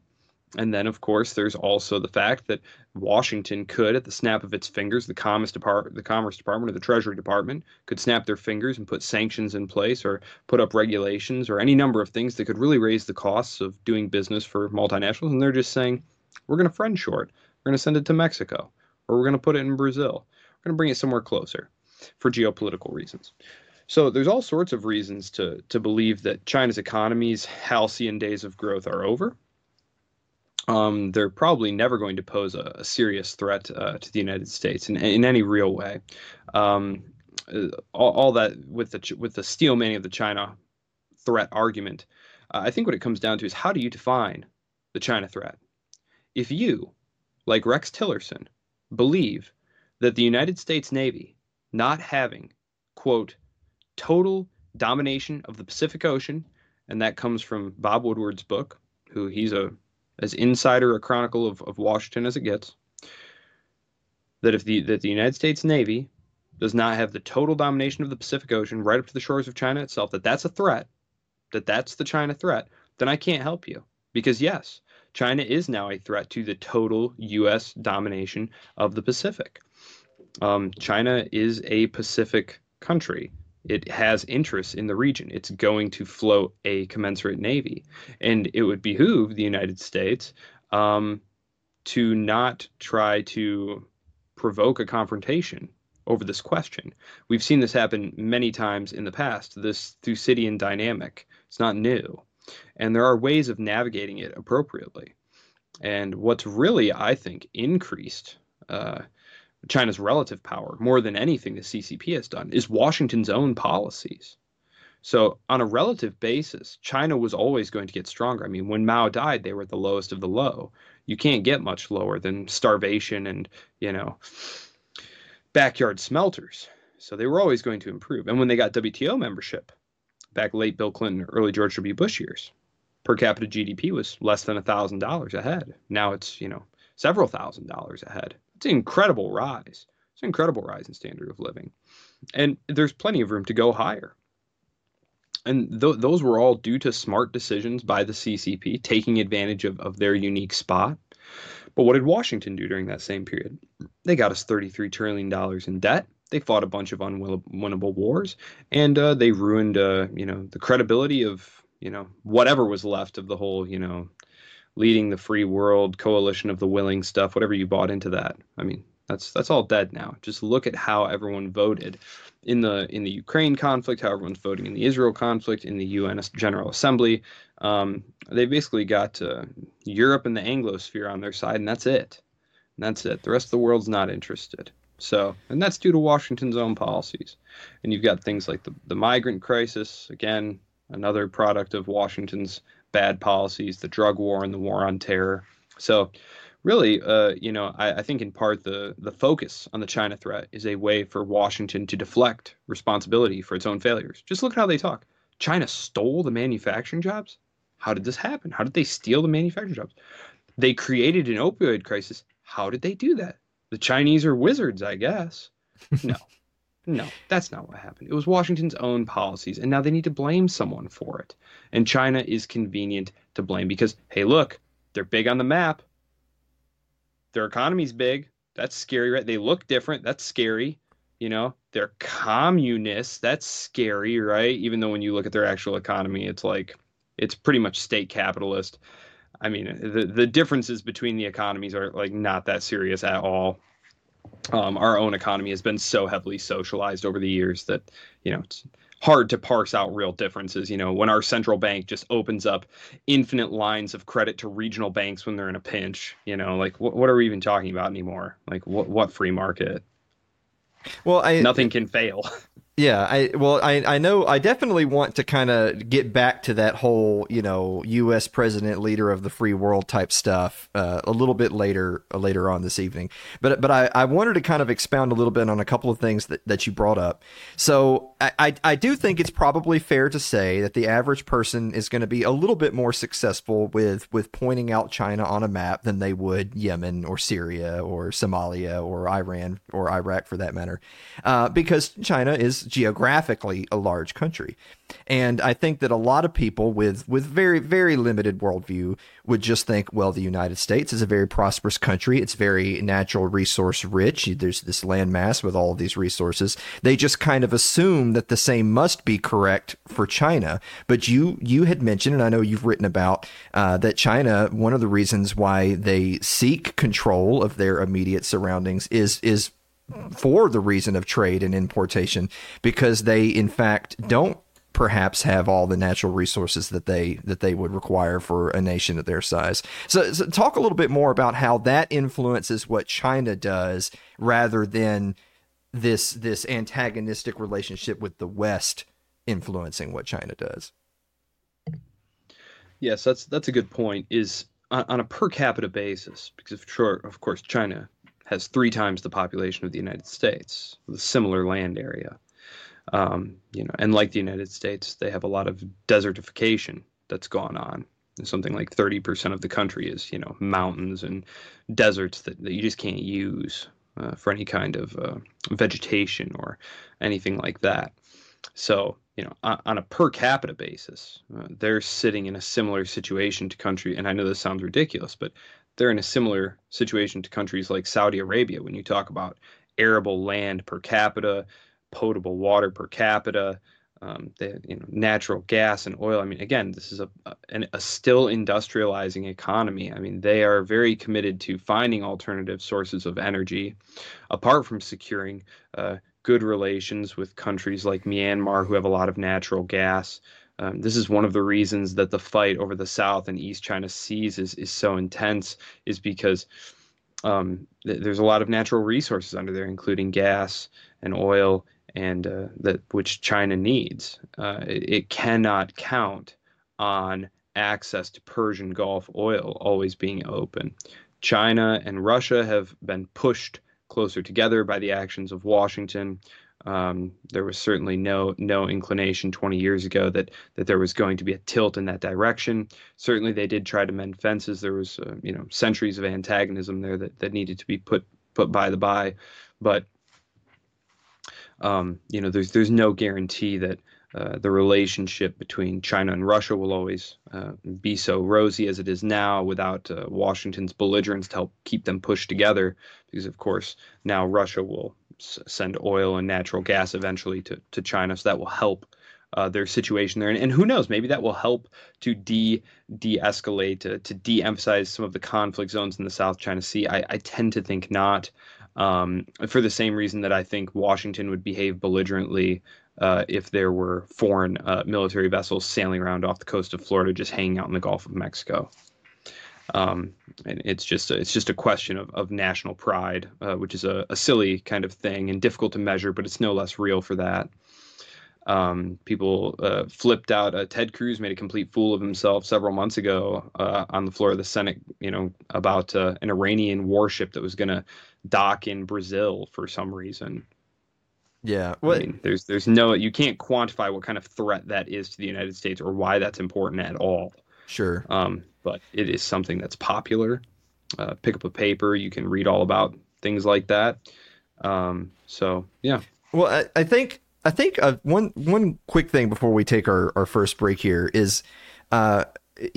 And then, of course, there's also the fact that Washington could, at the snap of its fingers, the Commerce Department, the Commerce Department, or the Treasury Department could snap their fingers and put sanctions in place, or put up regulations, or any number of things that could really raise the costs of doing business for multinationals. And they're just saying, we're going to friend shore, we're going to send it to Mexico, or we're going to put it in Brazil, we're going to bring it somewhere closer for geopolitical reasons. So there's all sorts of reasons to to believe that China's economy's halcyon days of growth are over um, they're probably never going to pose a, a serious threat uh, to the United States in, in any real way. Um, uh, all, all, that with the with the steel manning of the China threat argument, uh, I think what it comes down to is how do you define the China threat? If you, like Rex Tillerson, believe that the United States Navy not having quote total domination of the Pacific Ocean, and that comes from Bob Woodward's book, who he's a as insider a chronicle of, of Washington as it gets, that if the that the United States Navy does not have the total domination of the Pacific Ocean right up to the shores of China itself, that that's a threat, that that's the China threat, then I can't help you. Because yes, China is now a threat to the total U.S. domination of the Pacific. Um, China is a Pacific country. It has interests in the region. It's going to float a commensurate navy. And it would behoove the United States um, to not try to provoke a confrontation over this question. We've seen this happen many times in the past, this Thucydidean dynamic. It's not new. And there are ways of navigating it appropriately. And what's really, I think, increased uh, China's relative power more than anything the CCP has done is Washington's own policies. So, on a relative basis, China was always going to get stronger. I mean, when Mao died, they were at the lowest of the low. You can't get much lower than starvation and, you know, backyard smelters. So, they were always going to improve. And when they got WTO membership, back late Bill Clinton, early George W. Bush years, per capita GDP was less than $1,000 ahead. Now it's, you know, several thousand dollars ahead. It's an incredible rise. It's an incredible rise in standard of living. And there's plenty of room to go higher. And th- those were all due to smart decisions by the CCP, taking advantage of, of their unique spot. But what did Washington do during that same period? They got us $33 trillion in debt. They fought a bunch of unwinnable wars, and uh, they ruined, uh, you know, the credibility of, you know, whatever was left of the whole, you know, leading the free world coalition of the willing stuff whatever you bought into that. I mean that's that's all dead now. Just look at how everyone voted in the in the ukraine conflict how everyone's voting in the israel conflict in the un general assembly. Um, they basically got uh, europe and the anglosphere on their side and that's it. And that's it. The rest of the world's not interested. So and that's due to washington's own policies. And you've got things like the, the migrant crisis again another product of washington's bad policies, the drug war and the war on terror. So, really, uh, you know, I, I, think in part the the focus on the China threat is a way for Washington to deflect responsibility for its own failures. Just look at how they talk. China stole the manufacturing jobs. How did this happen? How did they steal the manufacturing jobs? They created an opioid crisis. How did they do that? The Chinese are wizards, I guess. No. No, that's not what happened. It was Washington's own policies, and now they need to blame someone for it. And China is convenient to blame because, hey, look, they're big on the map. Their economy's big. That's scary, right? They look different. That's scary. You know, they're communists. That's scary, right? Even though when you look at their actual economy, it's like it's pretty much state capitalist. I mean, the the differences between the economies are like not that serious at all um, our own economy has been so heavily socialized over the years that you know it's hard to parse out real differences. You know, when our central bank just opens up infinite lines of credit to regional banks when they're in a pinch, you know, like what, what are we even talking about anymore? Like what what free market? Well, I nothing can fail. Yeah, I well, I I know I definitely want to kind of get back to that whole you know U.S. president, leader of the free world type stuff uh, a little bit later uh, later on this evening. But but I, I wanted to kind of expound a little bit on a couple of things that, that you brought up. So I, I I do think it's probably fair to say that the average person is going to be a little bit more successful with with pointing out China on a map than they would Yemen or Syria or Somalia or Iran or Iraq for that matter, uh, because China is geographically a large country. And I think that a lot of people with with very very limited worldview would just think, well, the United States is a very prosperous country. It's very natural resource rich. There's this landmass with all of these resources. They just kind of assume that the same must be correct for China. But you you had mentioned, and I know you've written about uh, that China. One of the reasons why they seek control of their immediate surroundings is is for the reason of trade and importation because they in fact don't perhaps have all the natural resources that they that they would require for a nation of their size. So, so, talk a little bit more about how that influences what China does rather than this this antagonistic relationship with the West influencing what China does. Yes, that's that's a good point. Is on, on a per capita basis, because sure, of course, China has three times the population of the United States with a similar land area. Um, you know, and like the United States, they have a lot of desertification that's gone on. Something like 30% of the country is, you know, mountains and deserts that, that you just can't use. uh, for any kind of uh, vegetation or anything like that. So, you know, on, on a per capita basis, uh, they're sitting in a similar situation to country. And I know this sounds ridiculous, but they're in a similar situation to countries like Saudi Arabia when you talk about arable land per capita, potable water per capita, um, you know natural gas and oil. I mean, again, this is a, a a still industrializing economy. I mean, they are very committed to finding alternative sources of energy, apart from securing uh, good relations with countries like Myanmar, who have a lot of natural gas. Um, this is one of the reasons that the fight over the South and East China Seas is, is so intense, is because um, th- there's a lot of natural resources under there, including gas and oil and uh, that which China needs. Uh, it, it, cannot count on access to Persian Gulf oil always being open. China and Russia have been pushed closer together by the actions of Washington. Um, there was certainly no no inclination 20 years ago that that there was going to be a tilt in that direction. Certainly, they did try to mend fences. There was uh, you know centuries of antagonism there that, that needed to be put put by the by, but um, you know, there's there's no guarantee that uh, the relationship between China and Russia will always uh, be so rosy as it is now without uh, Washington's belligerence to help keep them pushed together. Because, of course, now Russia will send oil and natural gas eventually to, to China. So that will help uh, their situation there. And, and, who knows, maybe that will help to de escalate, to, to de emphasize some of the conflict zones in the South China Sea. I, I tend to think not um, for the same reason that I think Washington would behave belligerently uh, if there were foreign uh, military vessels sailing around off the coast of Florida, just hanging out in the Gulf of Mexico. Um, and it's just a, it's just a question of, of national pride, uh, which is a, a, silly kind of thing and difficult to measure, but it's no less real for that. Um, people uh, flipped out. Uh, Ted Cruz made a complete fool of himself several months ago uh, on the floor of the Senate, you know, about uh, an Iranian warship that was going to dock in Brazil for some reason. Yeah, I mean, there's there's no you can't quantify what kind of threat that is to the United States or why that's important at all. Sure. Um, but it is something that's popular. Uh, pick up a paper, you can read all about things like that. Um, so yeah. Well, I, I think I think uh, one one quick thing before we take our, our first break here is uh,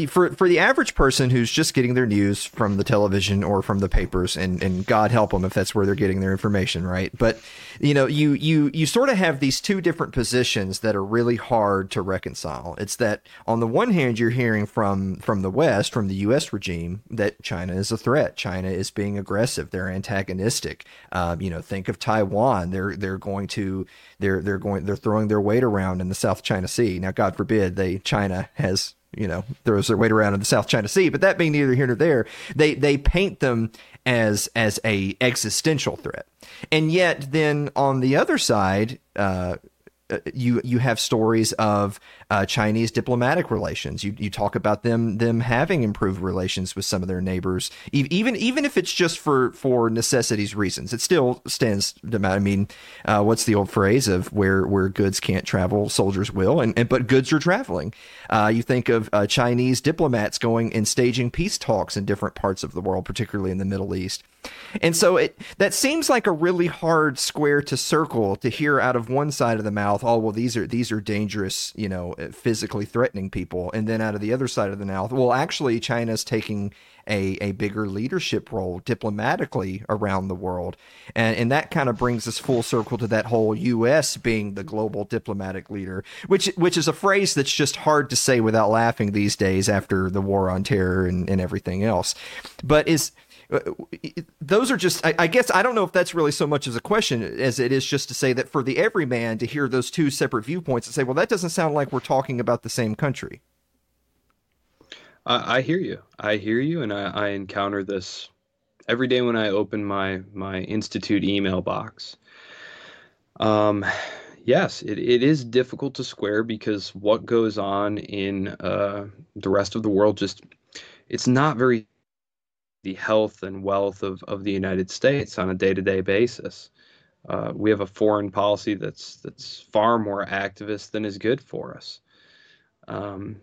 for for the average person who's just getting their news from the television or from the papers and and God help them if that's where they're getting their information right? But you know you you you sort of have these two different positions that are really hard to reconcile. It's that on the one hand you're hearing from from the west from the US regime that China is a threat. China is being aggressive. They're antagonistic. Um, you know think of Taiwan. They're they're going to they're they're going they're throwing their weight around in the South China Sea. Now God forbid they China has you know throws their weight around in the South China Sea. But that being neither here nor there, they they paint them as as a existential threat, and yet then on the other side. Uh, you you have stories of uh, Chinese diplomatic relations. You you talk about them them having improved relations with some of their neighbors, even even if it's just for for necessities reasons. It still stands I mean, uh, what's the old phrase of where where goods can't travel, soldiers will, and, and but goods are traveling. Uh, you think of uh, Chinese diplomats going and staging peace talks in different parts of the world, particularly in the Middle East. And so it that seems like a really hard square to circle to hear out of one side of the mouth, oh well these are these are dangerous, you know, eh, physically threatening people, and then out of the other side of the mouth, well actually China's taking a, a bigger leadership role diplomatically around the world. And and that kind of brings us full circle to that whole US being the global diplomatic leader, which which is a phrase that's just hard to say without laughing these days after the war on terror and, and everything else. But is those are just I, I, guess i don't know if that's really so much as a question as it is just to say that for the everyman to hear those two separate viewpoints and say well that doesn't sound like we're talking about the same country. I, I hear you. I hear you and I, I encounter this every day when i open my my institute email box. Um yes it, it is difficult to square because what goes on in uh, the rest of the world just it's not very the health and wealth of, of the United States on a day to day basis. Uh, we have a foreign policy that's that's far more activist than is good for us. Um,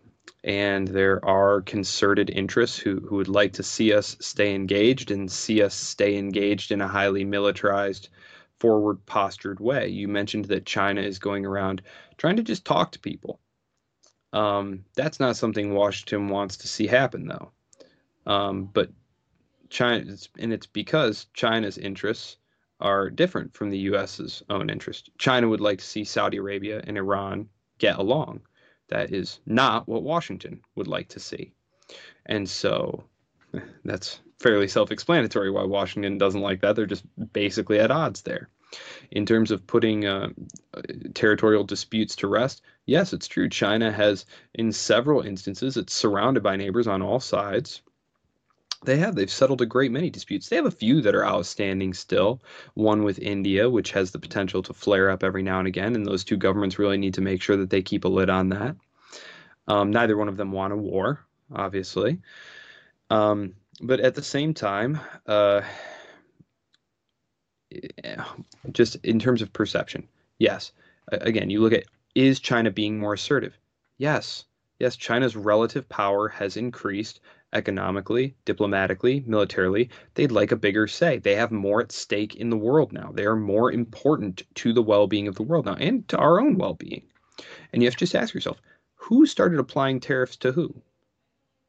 and there are concerted interests who, who would like to see us stay engaged and see us stay engaged in a highly militarized, forward postured way. You mentioned that China is going around trying to just talk to people. Um, that's not something Washington wants to see happen, though. Um, but China, and it's because China's interests are different from the U.S.'s own interest. China would like to see Saudi Arabia and Iran get along. That is not what Washington would like to see. And so that's fairly self explanatory why Washington doesn't like that. They're just basically at odds there. In terms of putting uh, territorial disputes to rest, yes, it's true. China has, in several instances, it's surrounded by neighbors on all sides. They have. They've settled a great many disputes. They have a few that are outstanding still. One with India, which has the potential to flare up every now and again, and those two governments really need to make sure that they keep a lid on that. Um, neither one of them want a war, obviously. Um, but at the same time, uh, just in terms of perception, yes. Again, you look at is China being more assertive? Yes. Yes, China's relative power has increased economically, diplomatically, militarily, they'd like a bigger say. They have more at stake in the world now. They are more important to the well being of the world now and to our own well being. And you have to just ask yourself who started applying tariffs to who?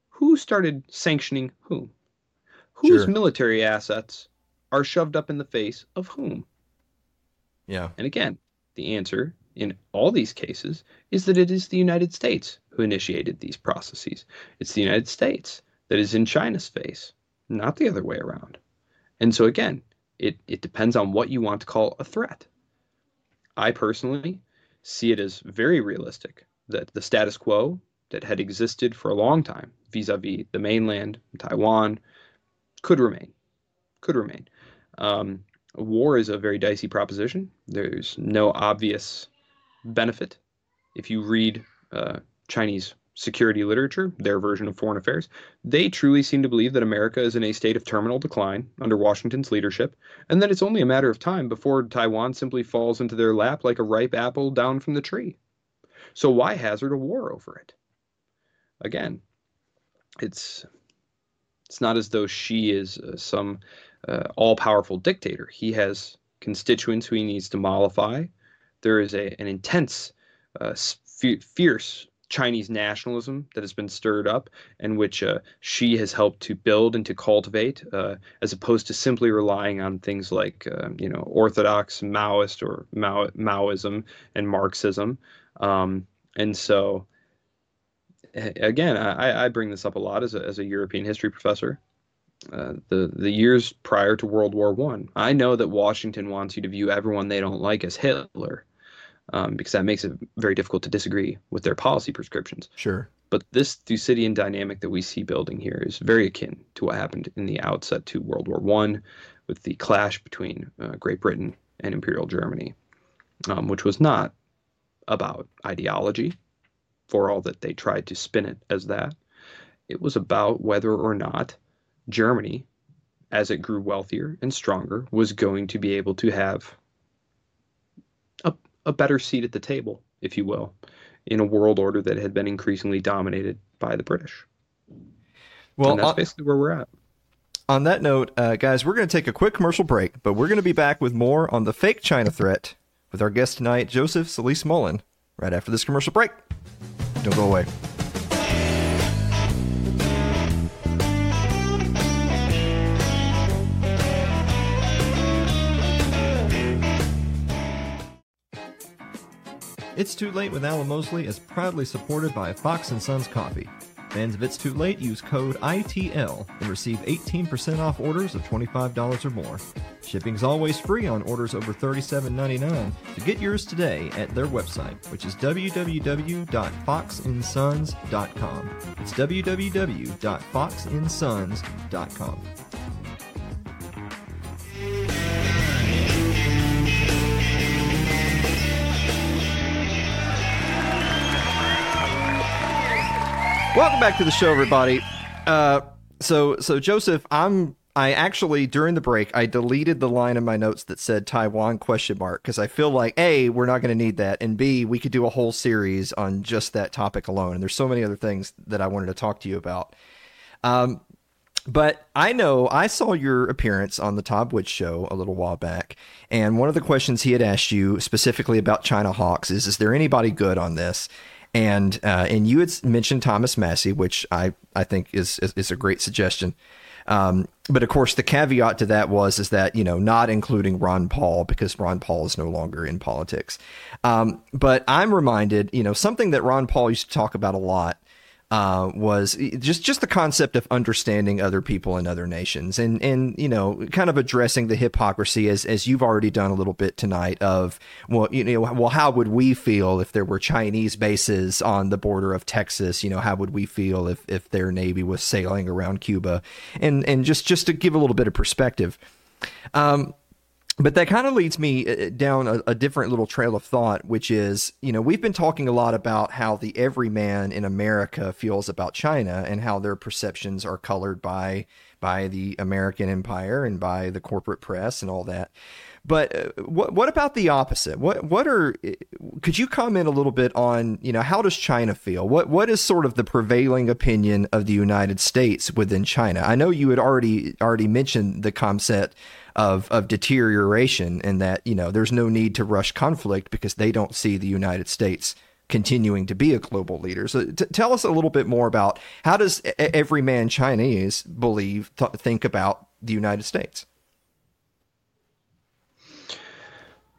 Who started sanctioning whom? Whose Sure. military assets are shoved up in the face of whom? Yeah. And again, the answer in all these cases is that it is the United States who initiated these processes. It's the United States that is in China's face, not the other way around. And so again, it, it depends on what you want to call a threat. I personally see it as very realistic that the status quo that had existed for a long time vis-a-vis the mainland, Taiwan, could remain. Could remain. Um, war is a very dicey proposition. There's no obvious benefit. If you read uh, Chinese security literature, their version of foreign affairs, they truly seem to believe that America is in a state of terminal decline under Washington's leadership, and that it's only a matter of time before Taiwan simply falls into their lap like a ripe apple down from the tree. So why hazard a war over it? Again, it's it's not as though Xi is uh, some uh, all-powerful dictator. He has constituents who he needs to mollify. There is a an intense, uh, fierce Chinese nationalism that has been stirred up, and which uh, Xi has helped to build and to cultivate, uh, as opposed to simply relying on things like uh, you know orthodox Maoist or Mao- Maoism and Marxism. Um, and so, again, I, I bring this up a lot as a, as a European history professor. Uh, the the years prior to World War One, I, know that Washington wants you to view everyone they don't like as Hitler, um, because that makes it very difficult to disagree with their policy prescriptions. Sure. But this Thucydidean dynamic that we see building here is very akin to what happened in the outset to World War One, with the clash between uh, Great Britain and Imperial Germany, um, which was not about ideology, for all that they tried to spin it as that. It was about whether or not Germany, as it grew wealthier and stronger, was going to be able to have a, a better seat at the table, if you will, in a world order that had been increasingly dominated by the British. Well, and that's on, basically where we're at. on that note, uh, guys, we're going to take a quick commercial break, but we're going to be back with more on the fake China threat with our guest tonight, Joseph Solis Mullen, right after this commercial break. Don't go away. It's Too Late with Alan Mosley is proudly supported by Fox & Sons Coffee. Fans of It's Too Late use code ITL and receive 18% off orders of $25 or more. Shipping's always free on orders over $37.99, so get yours today at their website, which is www.foxinsons.com. It's www.foxinsons.com. Welcome back to the show, everybody. Uh, so, so Joseph, I'm I actually during the break I deleted the line in my notes that said Taiwan question mark because I feel like a we're not going to need that and b we could do a whole series on just that topic alone and there's so many other things that I wanted to talk to you about. Um, but I know I saw your appearance on the Tom Woods show a little while back, and one of the questions he had asked you specifically about China Hawks is: Is there anybody good on this? And uh, and you had mentioned Thomas Massie, which I I think is is, is a great suggestion. Um, but of course, the caveat to that was is that you know not including Ron Paul because Ron Paul is no longer in politics. Um, but I'm reminded, you know, something that Ron Paul used to talk about a lot uh, was just just the concept of understanding other people and other nations, and and you know, kind of addressing the hypocrisy as as you've already done a little bit tonight. Of well, you know, well, how would we feel if there were Chinese bases on the border of Texas? You know, how would we feel if if their navy was sailing around Cuba? And and just just to give a little bit of perspective. Um, but that kind of leads me uh, down a, a, different little trail of thought, which is, you know, we've been talking a lot about how the everyman in America feels about China and how their perceptions are colored by by the American empire and by the corporate press and all that. But uh, what what about the opposite? What what are could you comment a little bit on, you know, how does China feel? What what is sort of the prevailing opinion of the United States within China? I know you had already already mentioned the concept of of deterioration and that you know there's no need to rush conflict because they don't see the United States continuing to be a global leader. So t- tell us a little bit more about how does every man Chinese believe th- think about the United States?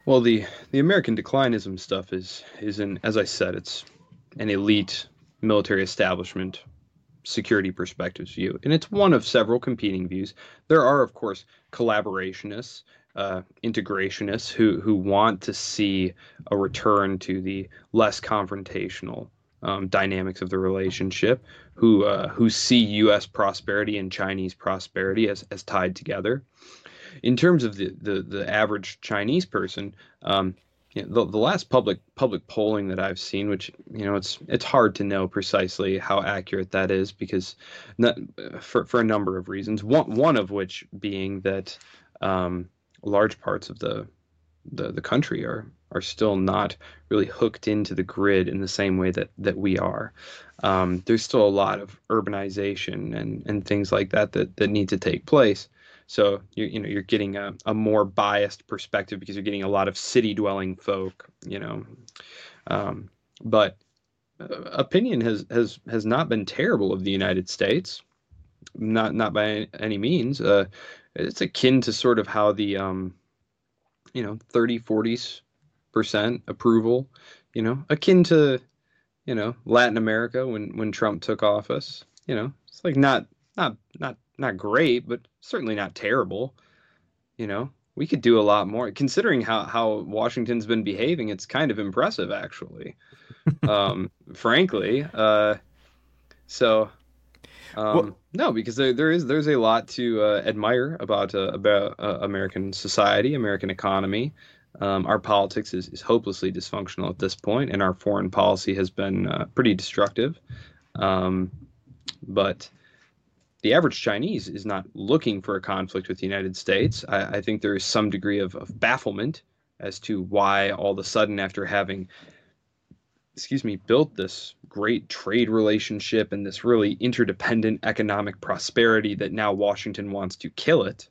Well, the the American declinism stuff is is an as I said, it's an elite military establishment security perspectives view, and it's one of several competing views. There are, of course, collaborationists, uh, integrationists who who want to see a return to the less confrontational um, dynamics of the relationship, who uh, who see U.S. prosperity and Chinese prosperity as as tied together. In terms of the the, the average Chinese person, um, you know, the, the last public public polling that I've seen, which you know it's it's hard to know precisely how accurate that is because not, for for a number of reasons. One one of which being that um, large parts of the, the the country are are still not really hooked into the grid in the same way that that we are. Um, there's still a lot of urbanization and and things like that that that need to take place. So you you know you're getting a, a more biased perspective because you're getting a lot of city dwelling folk, you know. Um, but uh, opinion has has has not been terrible of the United States, not not by any means. Uh, it's akin to sort of how the um, you know 30 40s percent approval, you know, akin to you know Latin America when when Trump took office. You know, it's like not not not not great, but certainly not terrible. You know, we could do a lot more. Considering how how Washington's been behaving, it's kind of impressive, actually. um, frankly, uh, so um, well, no, because there, there is there's a lot to uh, admire about uh, about uh, American society, American economy. Um, our politics is, is hopelessly dysfunctional at this point, and our foreign policy has been uh, pretty destructive. Um, but the average Chinese is not looking for a conflict with the United States. I, I think there is some degree of, of, bafflement as to why all of a sudden, after having, excuse me, built this great trade relationship and this really interdependent economic prosperity, that now Washington wants to kill it.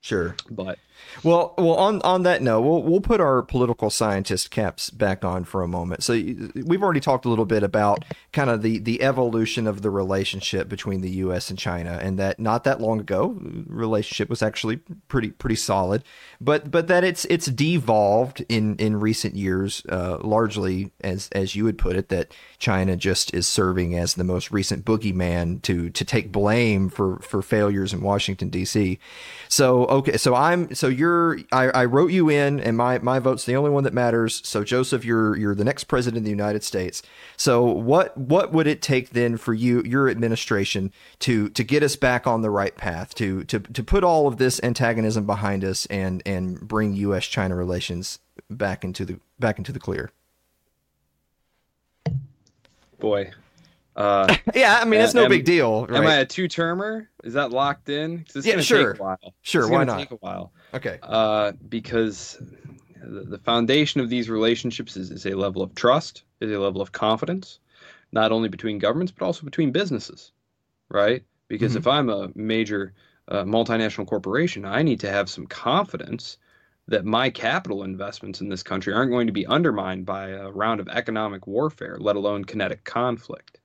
Sure. But well, well, on on that note, we'll we'll put our political scientist caps back on for a moment. So we've already talked a little bit about kind of the the evolution of the relationship between the U.S. and China, and that not that long ago, the relationship was actually pretty pretty solid, but but that it's it's devolved in in recent years, uh, largely as as you would put it, that China just is serving as the most recent boogeyman to to take blame for for failures in Washington D.C. So okay, so I'm so you're I, I wrote you in, and my my vote's the only one that matters. So Joseph, you're you're the next president of the United States. So what what would it take then for you your administration to to get us back on the right path to to to put all of this antagonism behind us and and bring U.S. China relations back into the back into the clear? Boy, Uh, Yeah, I mean it's no am- big deal, right? Am I a two termer? Is that locked in? it's Yeah, sure. Take a while. Sure, It's why not? Take a while. Okay. Uh, because the, the foundation of these relationships is, is a level of trust, is a level of confidence, not only between governments but also between businesses, right? Because Mhm. if I'm a major uh, multinational corporation, I need to have some confidence that my capital investments in this country aren't going to be undermined by a round of economic warfare, let alone kinetic conflict.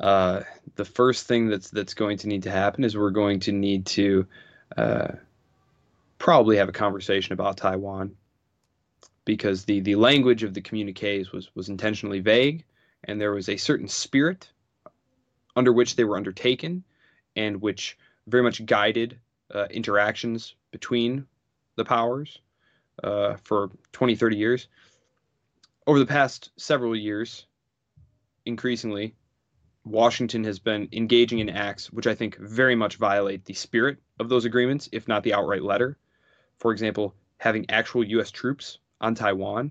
Uh, the first thing that's that's going to need to happen is we're going to need to uh, probably have a conversation about Taiwan because the the language of the communiques was was intentionally vague and there was a certain spirit under which they were undertaken and which very much guided uh, interactions between the powers uh, for 20 30 years over the past several years increasingly Washington has been engaging in acts which I think very much violate the spirit of those agreements, if not the outright letter. For example, having actual U.S. troops on Taiwan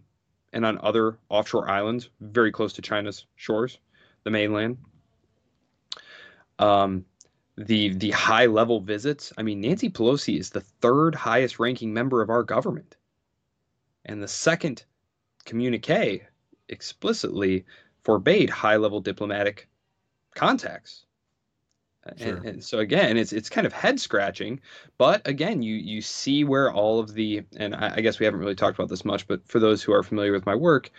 and on other offshore islands very close to China's shores, the mainland. Um, the the high level visits. I mean, Nancy Pelosi is the third highest ranking member of our government, and the second communique explicitly forbade high level diplomatic contacts. Sure. And, and so again, it's it's kind of head scratching, but again, you you see where all of the and I, I guess we haven't really talked about this much, but for those who are familiar with my work,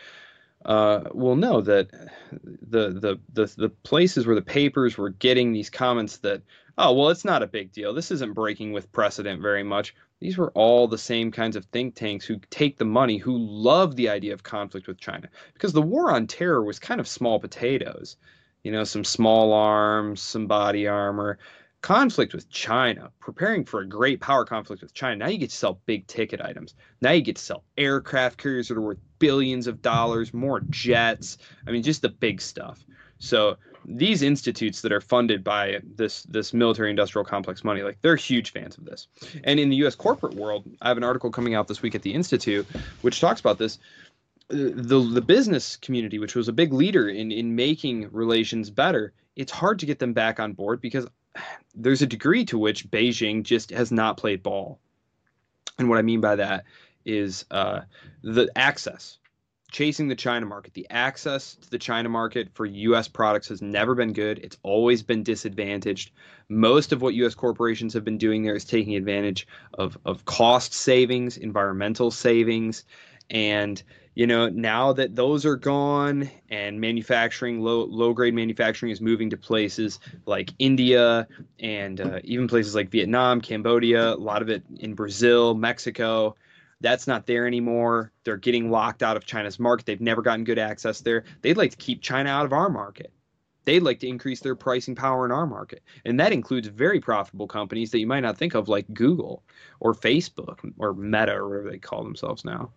uh, will know that the, the the the places where the papers were getting these comments that oh well it's not a big deal. This isn't breaking with precedent very much. These were all the same kinds of think tanks who take the money who love the idea of conflict with China because the war on terror was kind of small potatoes you know some small arms some body armor conflict with China preparing for a great power conflict with China now you get to sell big ticket items now you get to sell aircraft carriers that are worth billions of dollars, more jets. I mean, just the big stuff. So these institutes that are funded by this this military industrial complex money, like they're huge fans of this. And in the U.S. corporate world, I have an article coming out this week at the Institute, which talks about this. The the business community, which was a big leader in in making relations better, it's hard to get them back on board because there's a degree to which Beijing just has not played ball. And what I mean by that is uh, the access, chasing the China market. The access to the China market for U.S. products has never been good. It's always been disadvantaged. Most of what U.S. corporations have been doing there is taking advantage of, of cost savings, environmental savings, and you know now that those are gone and manufacturing low low grade manufacturing is moving to places like India and uh, even places like Vietnam, Cambodia, a lot of it in Brazil, Mexico that's not there anymore. They're getting locked out of China's market. They've never gotten good access there. They'd like to keep China out of our market. They'd like to increase their pricing power in our market. And that includes very profitable companies that you might not think of, like Google or Facebook or Meta or whatever they call themselves now.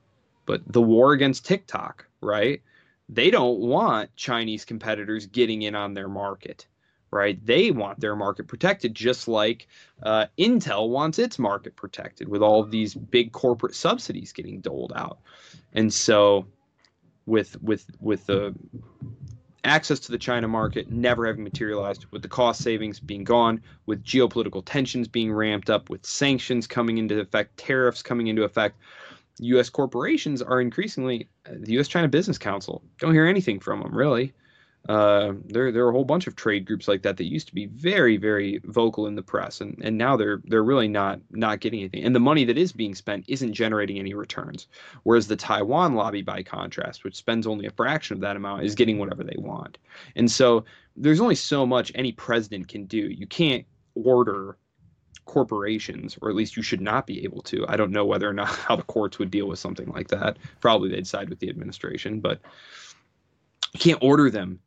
But the war against TikTok, right? They don't want Chinese competitors getting in on their market right? They want their market protected, just like uh, Intel wants its market protected with all of these big corporate subsidies getting doled out. And so, with with with the access to the China market never having materialized, with the cost savings being gone, with geopolitical tensions being ramped up, with sanctions coming into effect, tariffs coming into effect. U.S. corporations are increasingly the U.S. China Business Council. Don't hear anything from them really. Uh, there there are a whole bunch of trade groups like that that used to be very very vocal in the press, and, and now they're they're really not not getting anything. And the money that is being spent isn't generating any returns. Whereas the Taiwan lobby, by contrast, which spends only a fraction of that amount, is getting whatever they want. And so there's only so much any president can do. You can't order corporations, or at least you should not be able to. I don't know whether or not how the courts would deal with something like that. Probably they'd side with the administration, but you can't order them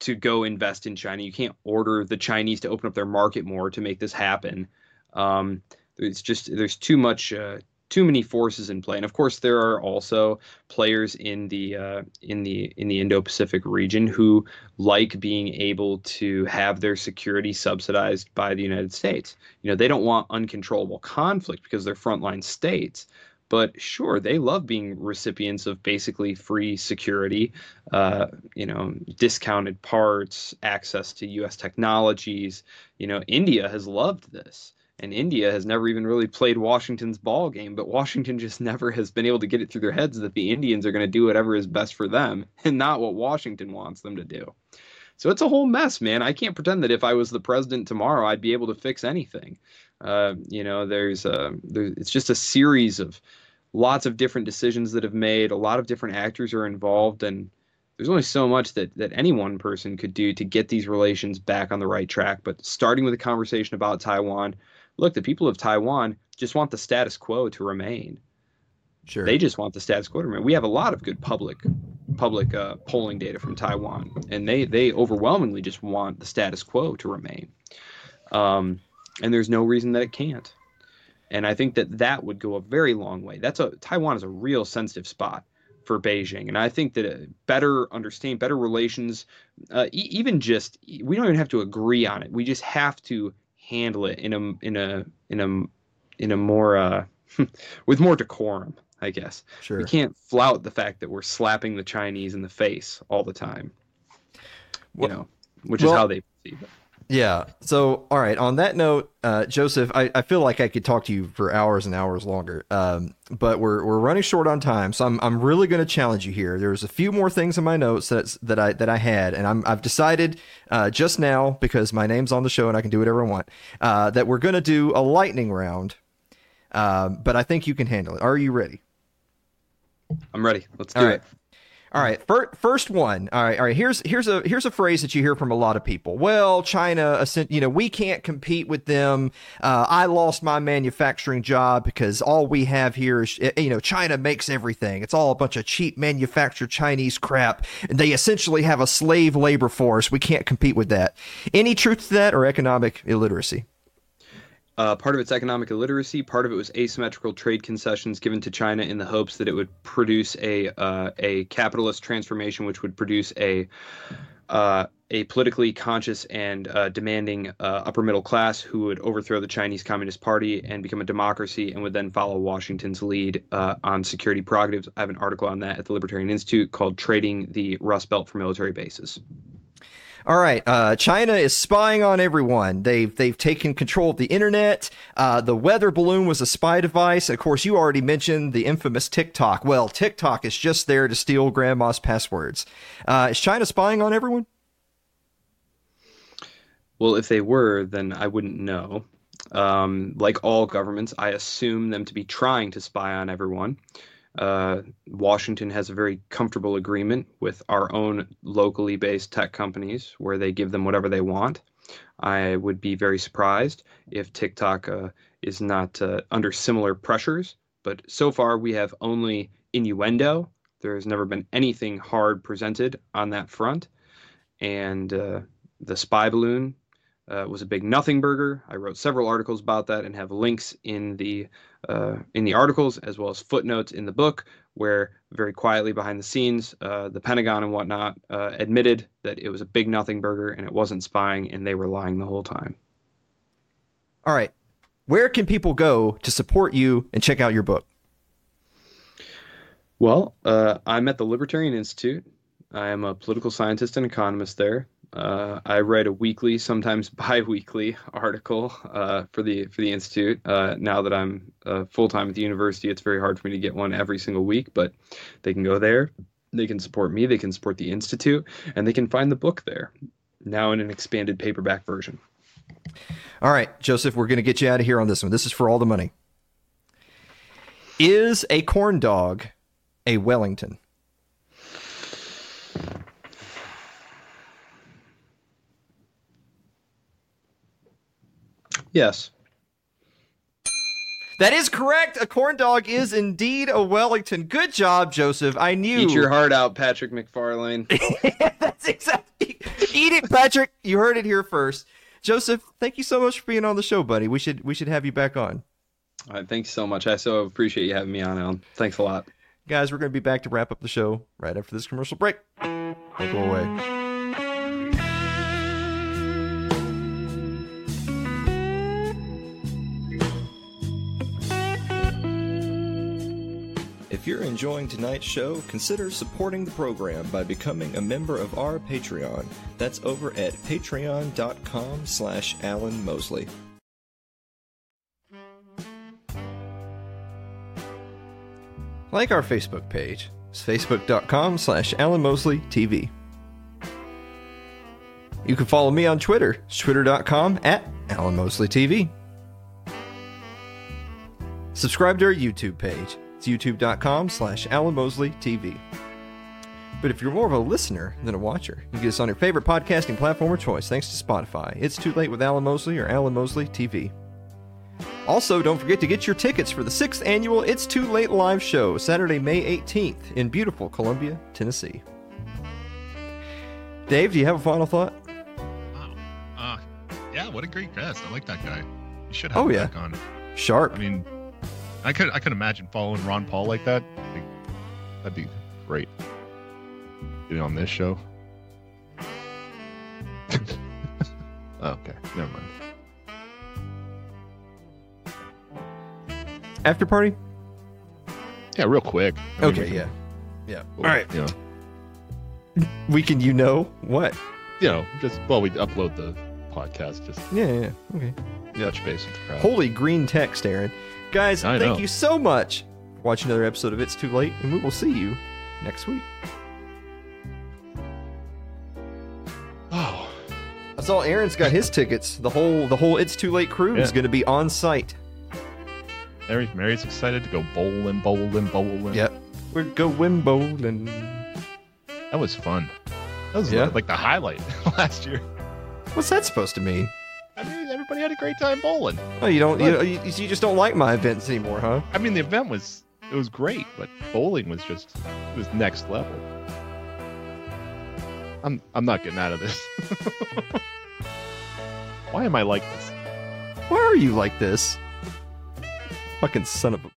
to go invest in China. You can't order the Chinese to open up their market more to make this happen. Um, it's just there's too much, uh, too many forces in play, and of course there are also players in the uh, in the in the Indo-Pacific region who like being able to have their security subsidized by the United States. You know they don't want uncontrollable conflict because they're frontline states, But sure, they love being recipients of basically free security, uh, you know, discounted parts, access to U.S. technologies. You know, India has loved this. And India has never even really played Washington's ball game, but Washington just never has been able to get it through their heads that the Indians are going to do whatever is best for them and not what Washington wants them to do. So it's a whole mess, man. I can't pretend that if I was the president tomorrow, I'd be able to fix anything. Uh, you know, there's a, there, it's just a series of lots of different decisions that have made. A lot of different actors are involved, and there's only so much that that any one person could do to get these relations back on the right track. But starting with a conversation about Taiwan, look, the people of Taiwan just want the status quo to remain. Sure. They just want the status quo to remain. We have a lot of good public public uh, polling data from Taiwan, and they they overwhelmingly just want the status quo to remain. Um, and there's no reason that it can't. And I think that that would go a very long way. That's a Taiwan is a real sensitive spot for Beijing, and I think that a better understand, better relations, uh, e- even just we don't even have to agree on it. We just have to handle it in a in a in a in a more uh, with more decorum, I guess. Sure. We can't flout the fact that we're slapping the Chinese in the face all the time. Well- you know, which well- is how they perceive it. Yeah. So, all right. On that note, uh, Joseph, I, I feel like I could talk to you for hours and hours longer. Um, but we're we're running short on time, so I'm I'm really going to challenge you here. There's a few more things in my notes that that I that I had, and I'm I've decided uh, just now because my name's on the show and I can do whatever I want uh, that we're going to do a lightning round. Um, but I think you can handle it. Are you ready? I'm ready. Let's do All right. it. All right, fir- first one. All right, all right. Here's here's a here's a phrase that you hear from a lot of people. Well, China, you know, we can't compete with them. Uh, I lost my manufacturing job because all we have here is, eh, you know, China makes everything. It's all a bunch of cheap manufactured Chinese crap, and they essentially have a slave labor force. We can't compete with that. Any truth to that, or economic illiteracy? Uh, part of its economic illiteracy, part of it was asymmetrical trade concessions given to China in the hopes that it would produce a uh, a capitalist transformation, which would produce a uh, a politically conscious and uh, demanding uh, upper middle class who would overthrow the Chinese Communist Party and become a democracy, and would then follow Washington's lead uh, on security prerogatives. I have an article on that at the Libertarian Institute called "Trading the Rust Belt for Military Bases." All right, uh, China is spying on everyone. They've they've taken control of the internet. Uh, the weather balloon was a spy device. Of course, you already mentioned the infamous TikTok. Well, TikTok is just there to steal grandma's passwords. Uh, is China spying on everyone? Well, if they were, then I wouldn't know. Um, like all governments, I assume them to be trying to spy on everyone. Uh, Washington has a very comfortable agreement with our own locally based tech companies where they give them whatever they want. I would be very surprised if TikTok uh, is not uh, under similar pressures, but so far we have only innuendo. There has never been anything hard presented on that front. And uh, the spy balloon uh, was a big nothing burger. I wrote several articles about that and have links in the uh, in the articles as well as footnotes in the book, where very quietly behind the scenes, uh, the Pentagon and whatnot uh, admitted that it was a big nothing burger and it wasn't spying, and they were lying the whole time. All right, where can people go to support you and check out your book? Well, uh, I'm at the Libertarian Institute. I am a political scientist and economist there. Uh, I write a weekly, sometimes bi-weekly article uh, for the for the institute. Uh, now that I'm uh, full time at the university, it's very hard for me to get one every single week. But they can go there. They can support me. They can support the institute, and they can find the book there. Now in an expanded paperback version. All right, Joseph, we're going to get you out of here on this one. This is for all the money. Is a corn dog a Wellington? Yes. That is correct. A corn dog is indeed a Wellington. Good job, Joseph. I knew. Eat your heart out, Patrick McFarlane. That's exactly. Eat it, Patrick. You heard it here first. Joseph, thank you so much for being on the show, buddy. We should we should have you back on. All right, thanks so much. I so appreciate you having me on, Alan. Thanks a lot. Guys, we're going to be back to wrap up the show right after this commercial break. Don't go away. You're enjoying tonight's show, consider supporting the program by becoming a member of our Patreon. That's over at patreon.com slash Alan Mosley. Like our Facebook page. It's facebook.com slash Alan Mosley TV. You can follow me on Twitter. It's twitter.com at Alan Mosley TV. Subscribe to our YouTube page. It's youtube.com slash Alan Mosley TV. But if you're more of a listener than a watcher, you can get us on your favorite podcasting platform of choice thanks to Spotify. It's Too Late with Alan Mosley or Alan Mosley TV. Also, don't forget to get your tickets for the sixth annual It's Too Late live show, Saturday, May 18th, in beautiful Columbia, Tennessee. Dave, do you have a final thought? Uh, yeah, what a great guest. I like that guy. You should have Oh, him yeah. back on. Sharp. I mean, I could I could imagine following Ron Paul like that. Like, that'd be great. Getting on this show. Oh, okay, never mind. After party? Yeah, real quick. I mean, we Okay, can- yeah. Yeah. All All right. You know, We can, you know, what? you know, just well, we upload the podcast. Just Yeah, yeah, yeah. Okay. touch base with the crowd. Holy green text, Aaron. Guys, I thank know. you so much for watching another episode of It's Too Late, and we will see you next week. Oh, I saw Aaron's got his tickets. The whole the whole It's Too Late crew is going to be on site. Mary, Mary's excited to go bowling, bowling, bowling. Yep. We're going bowling. that was fun. That was Yeah. like the highlight last year. What's that supposed to mean? Everybody had a great time bowling. Oh, you don't you, you, you just don't like my events anymore, huh? I mean, the event was it was great, but bowling was just it was next level. I'm I'm not getting out of this. Why am I like this? Why are you like this? Fucking son of a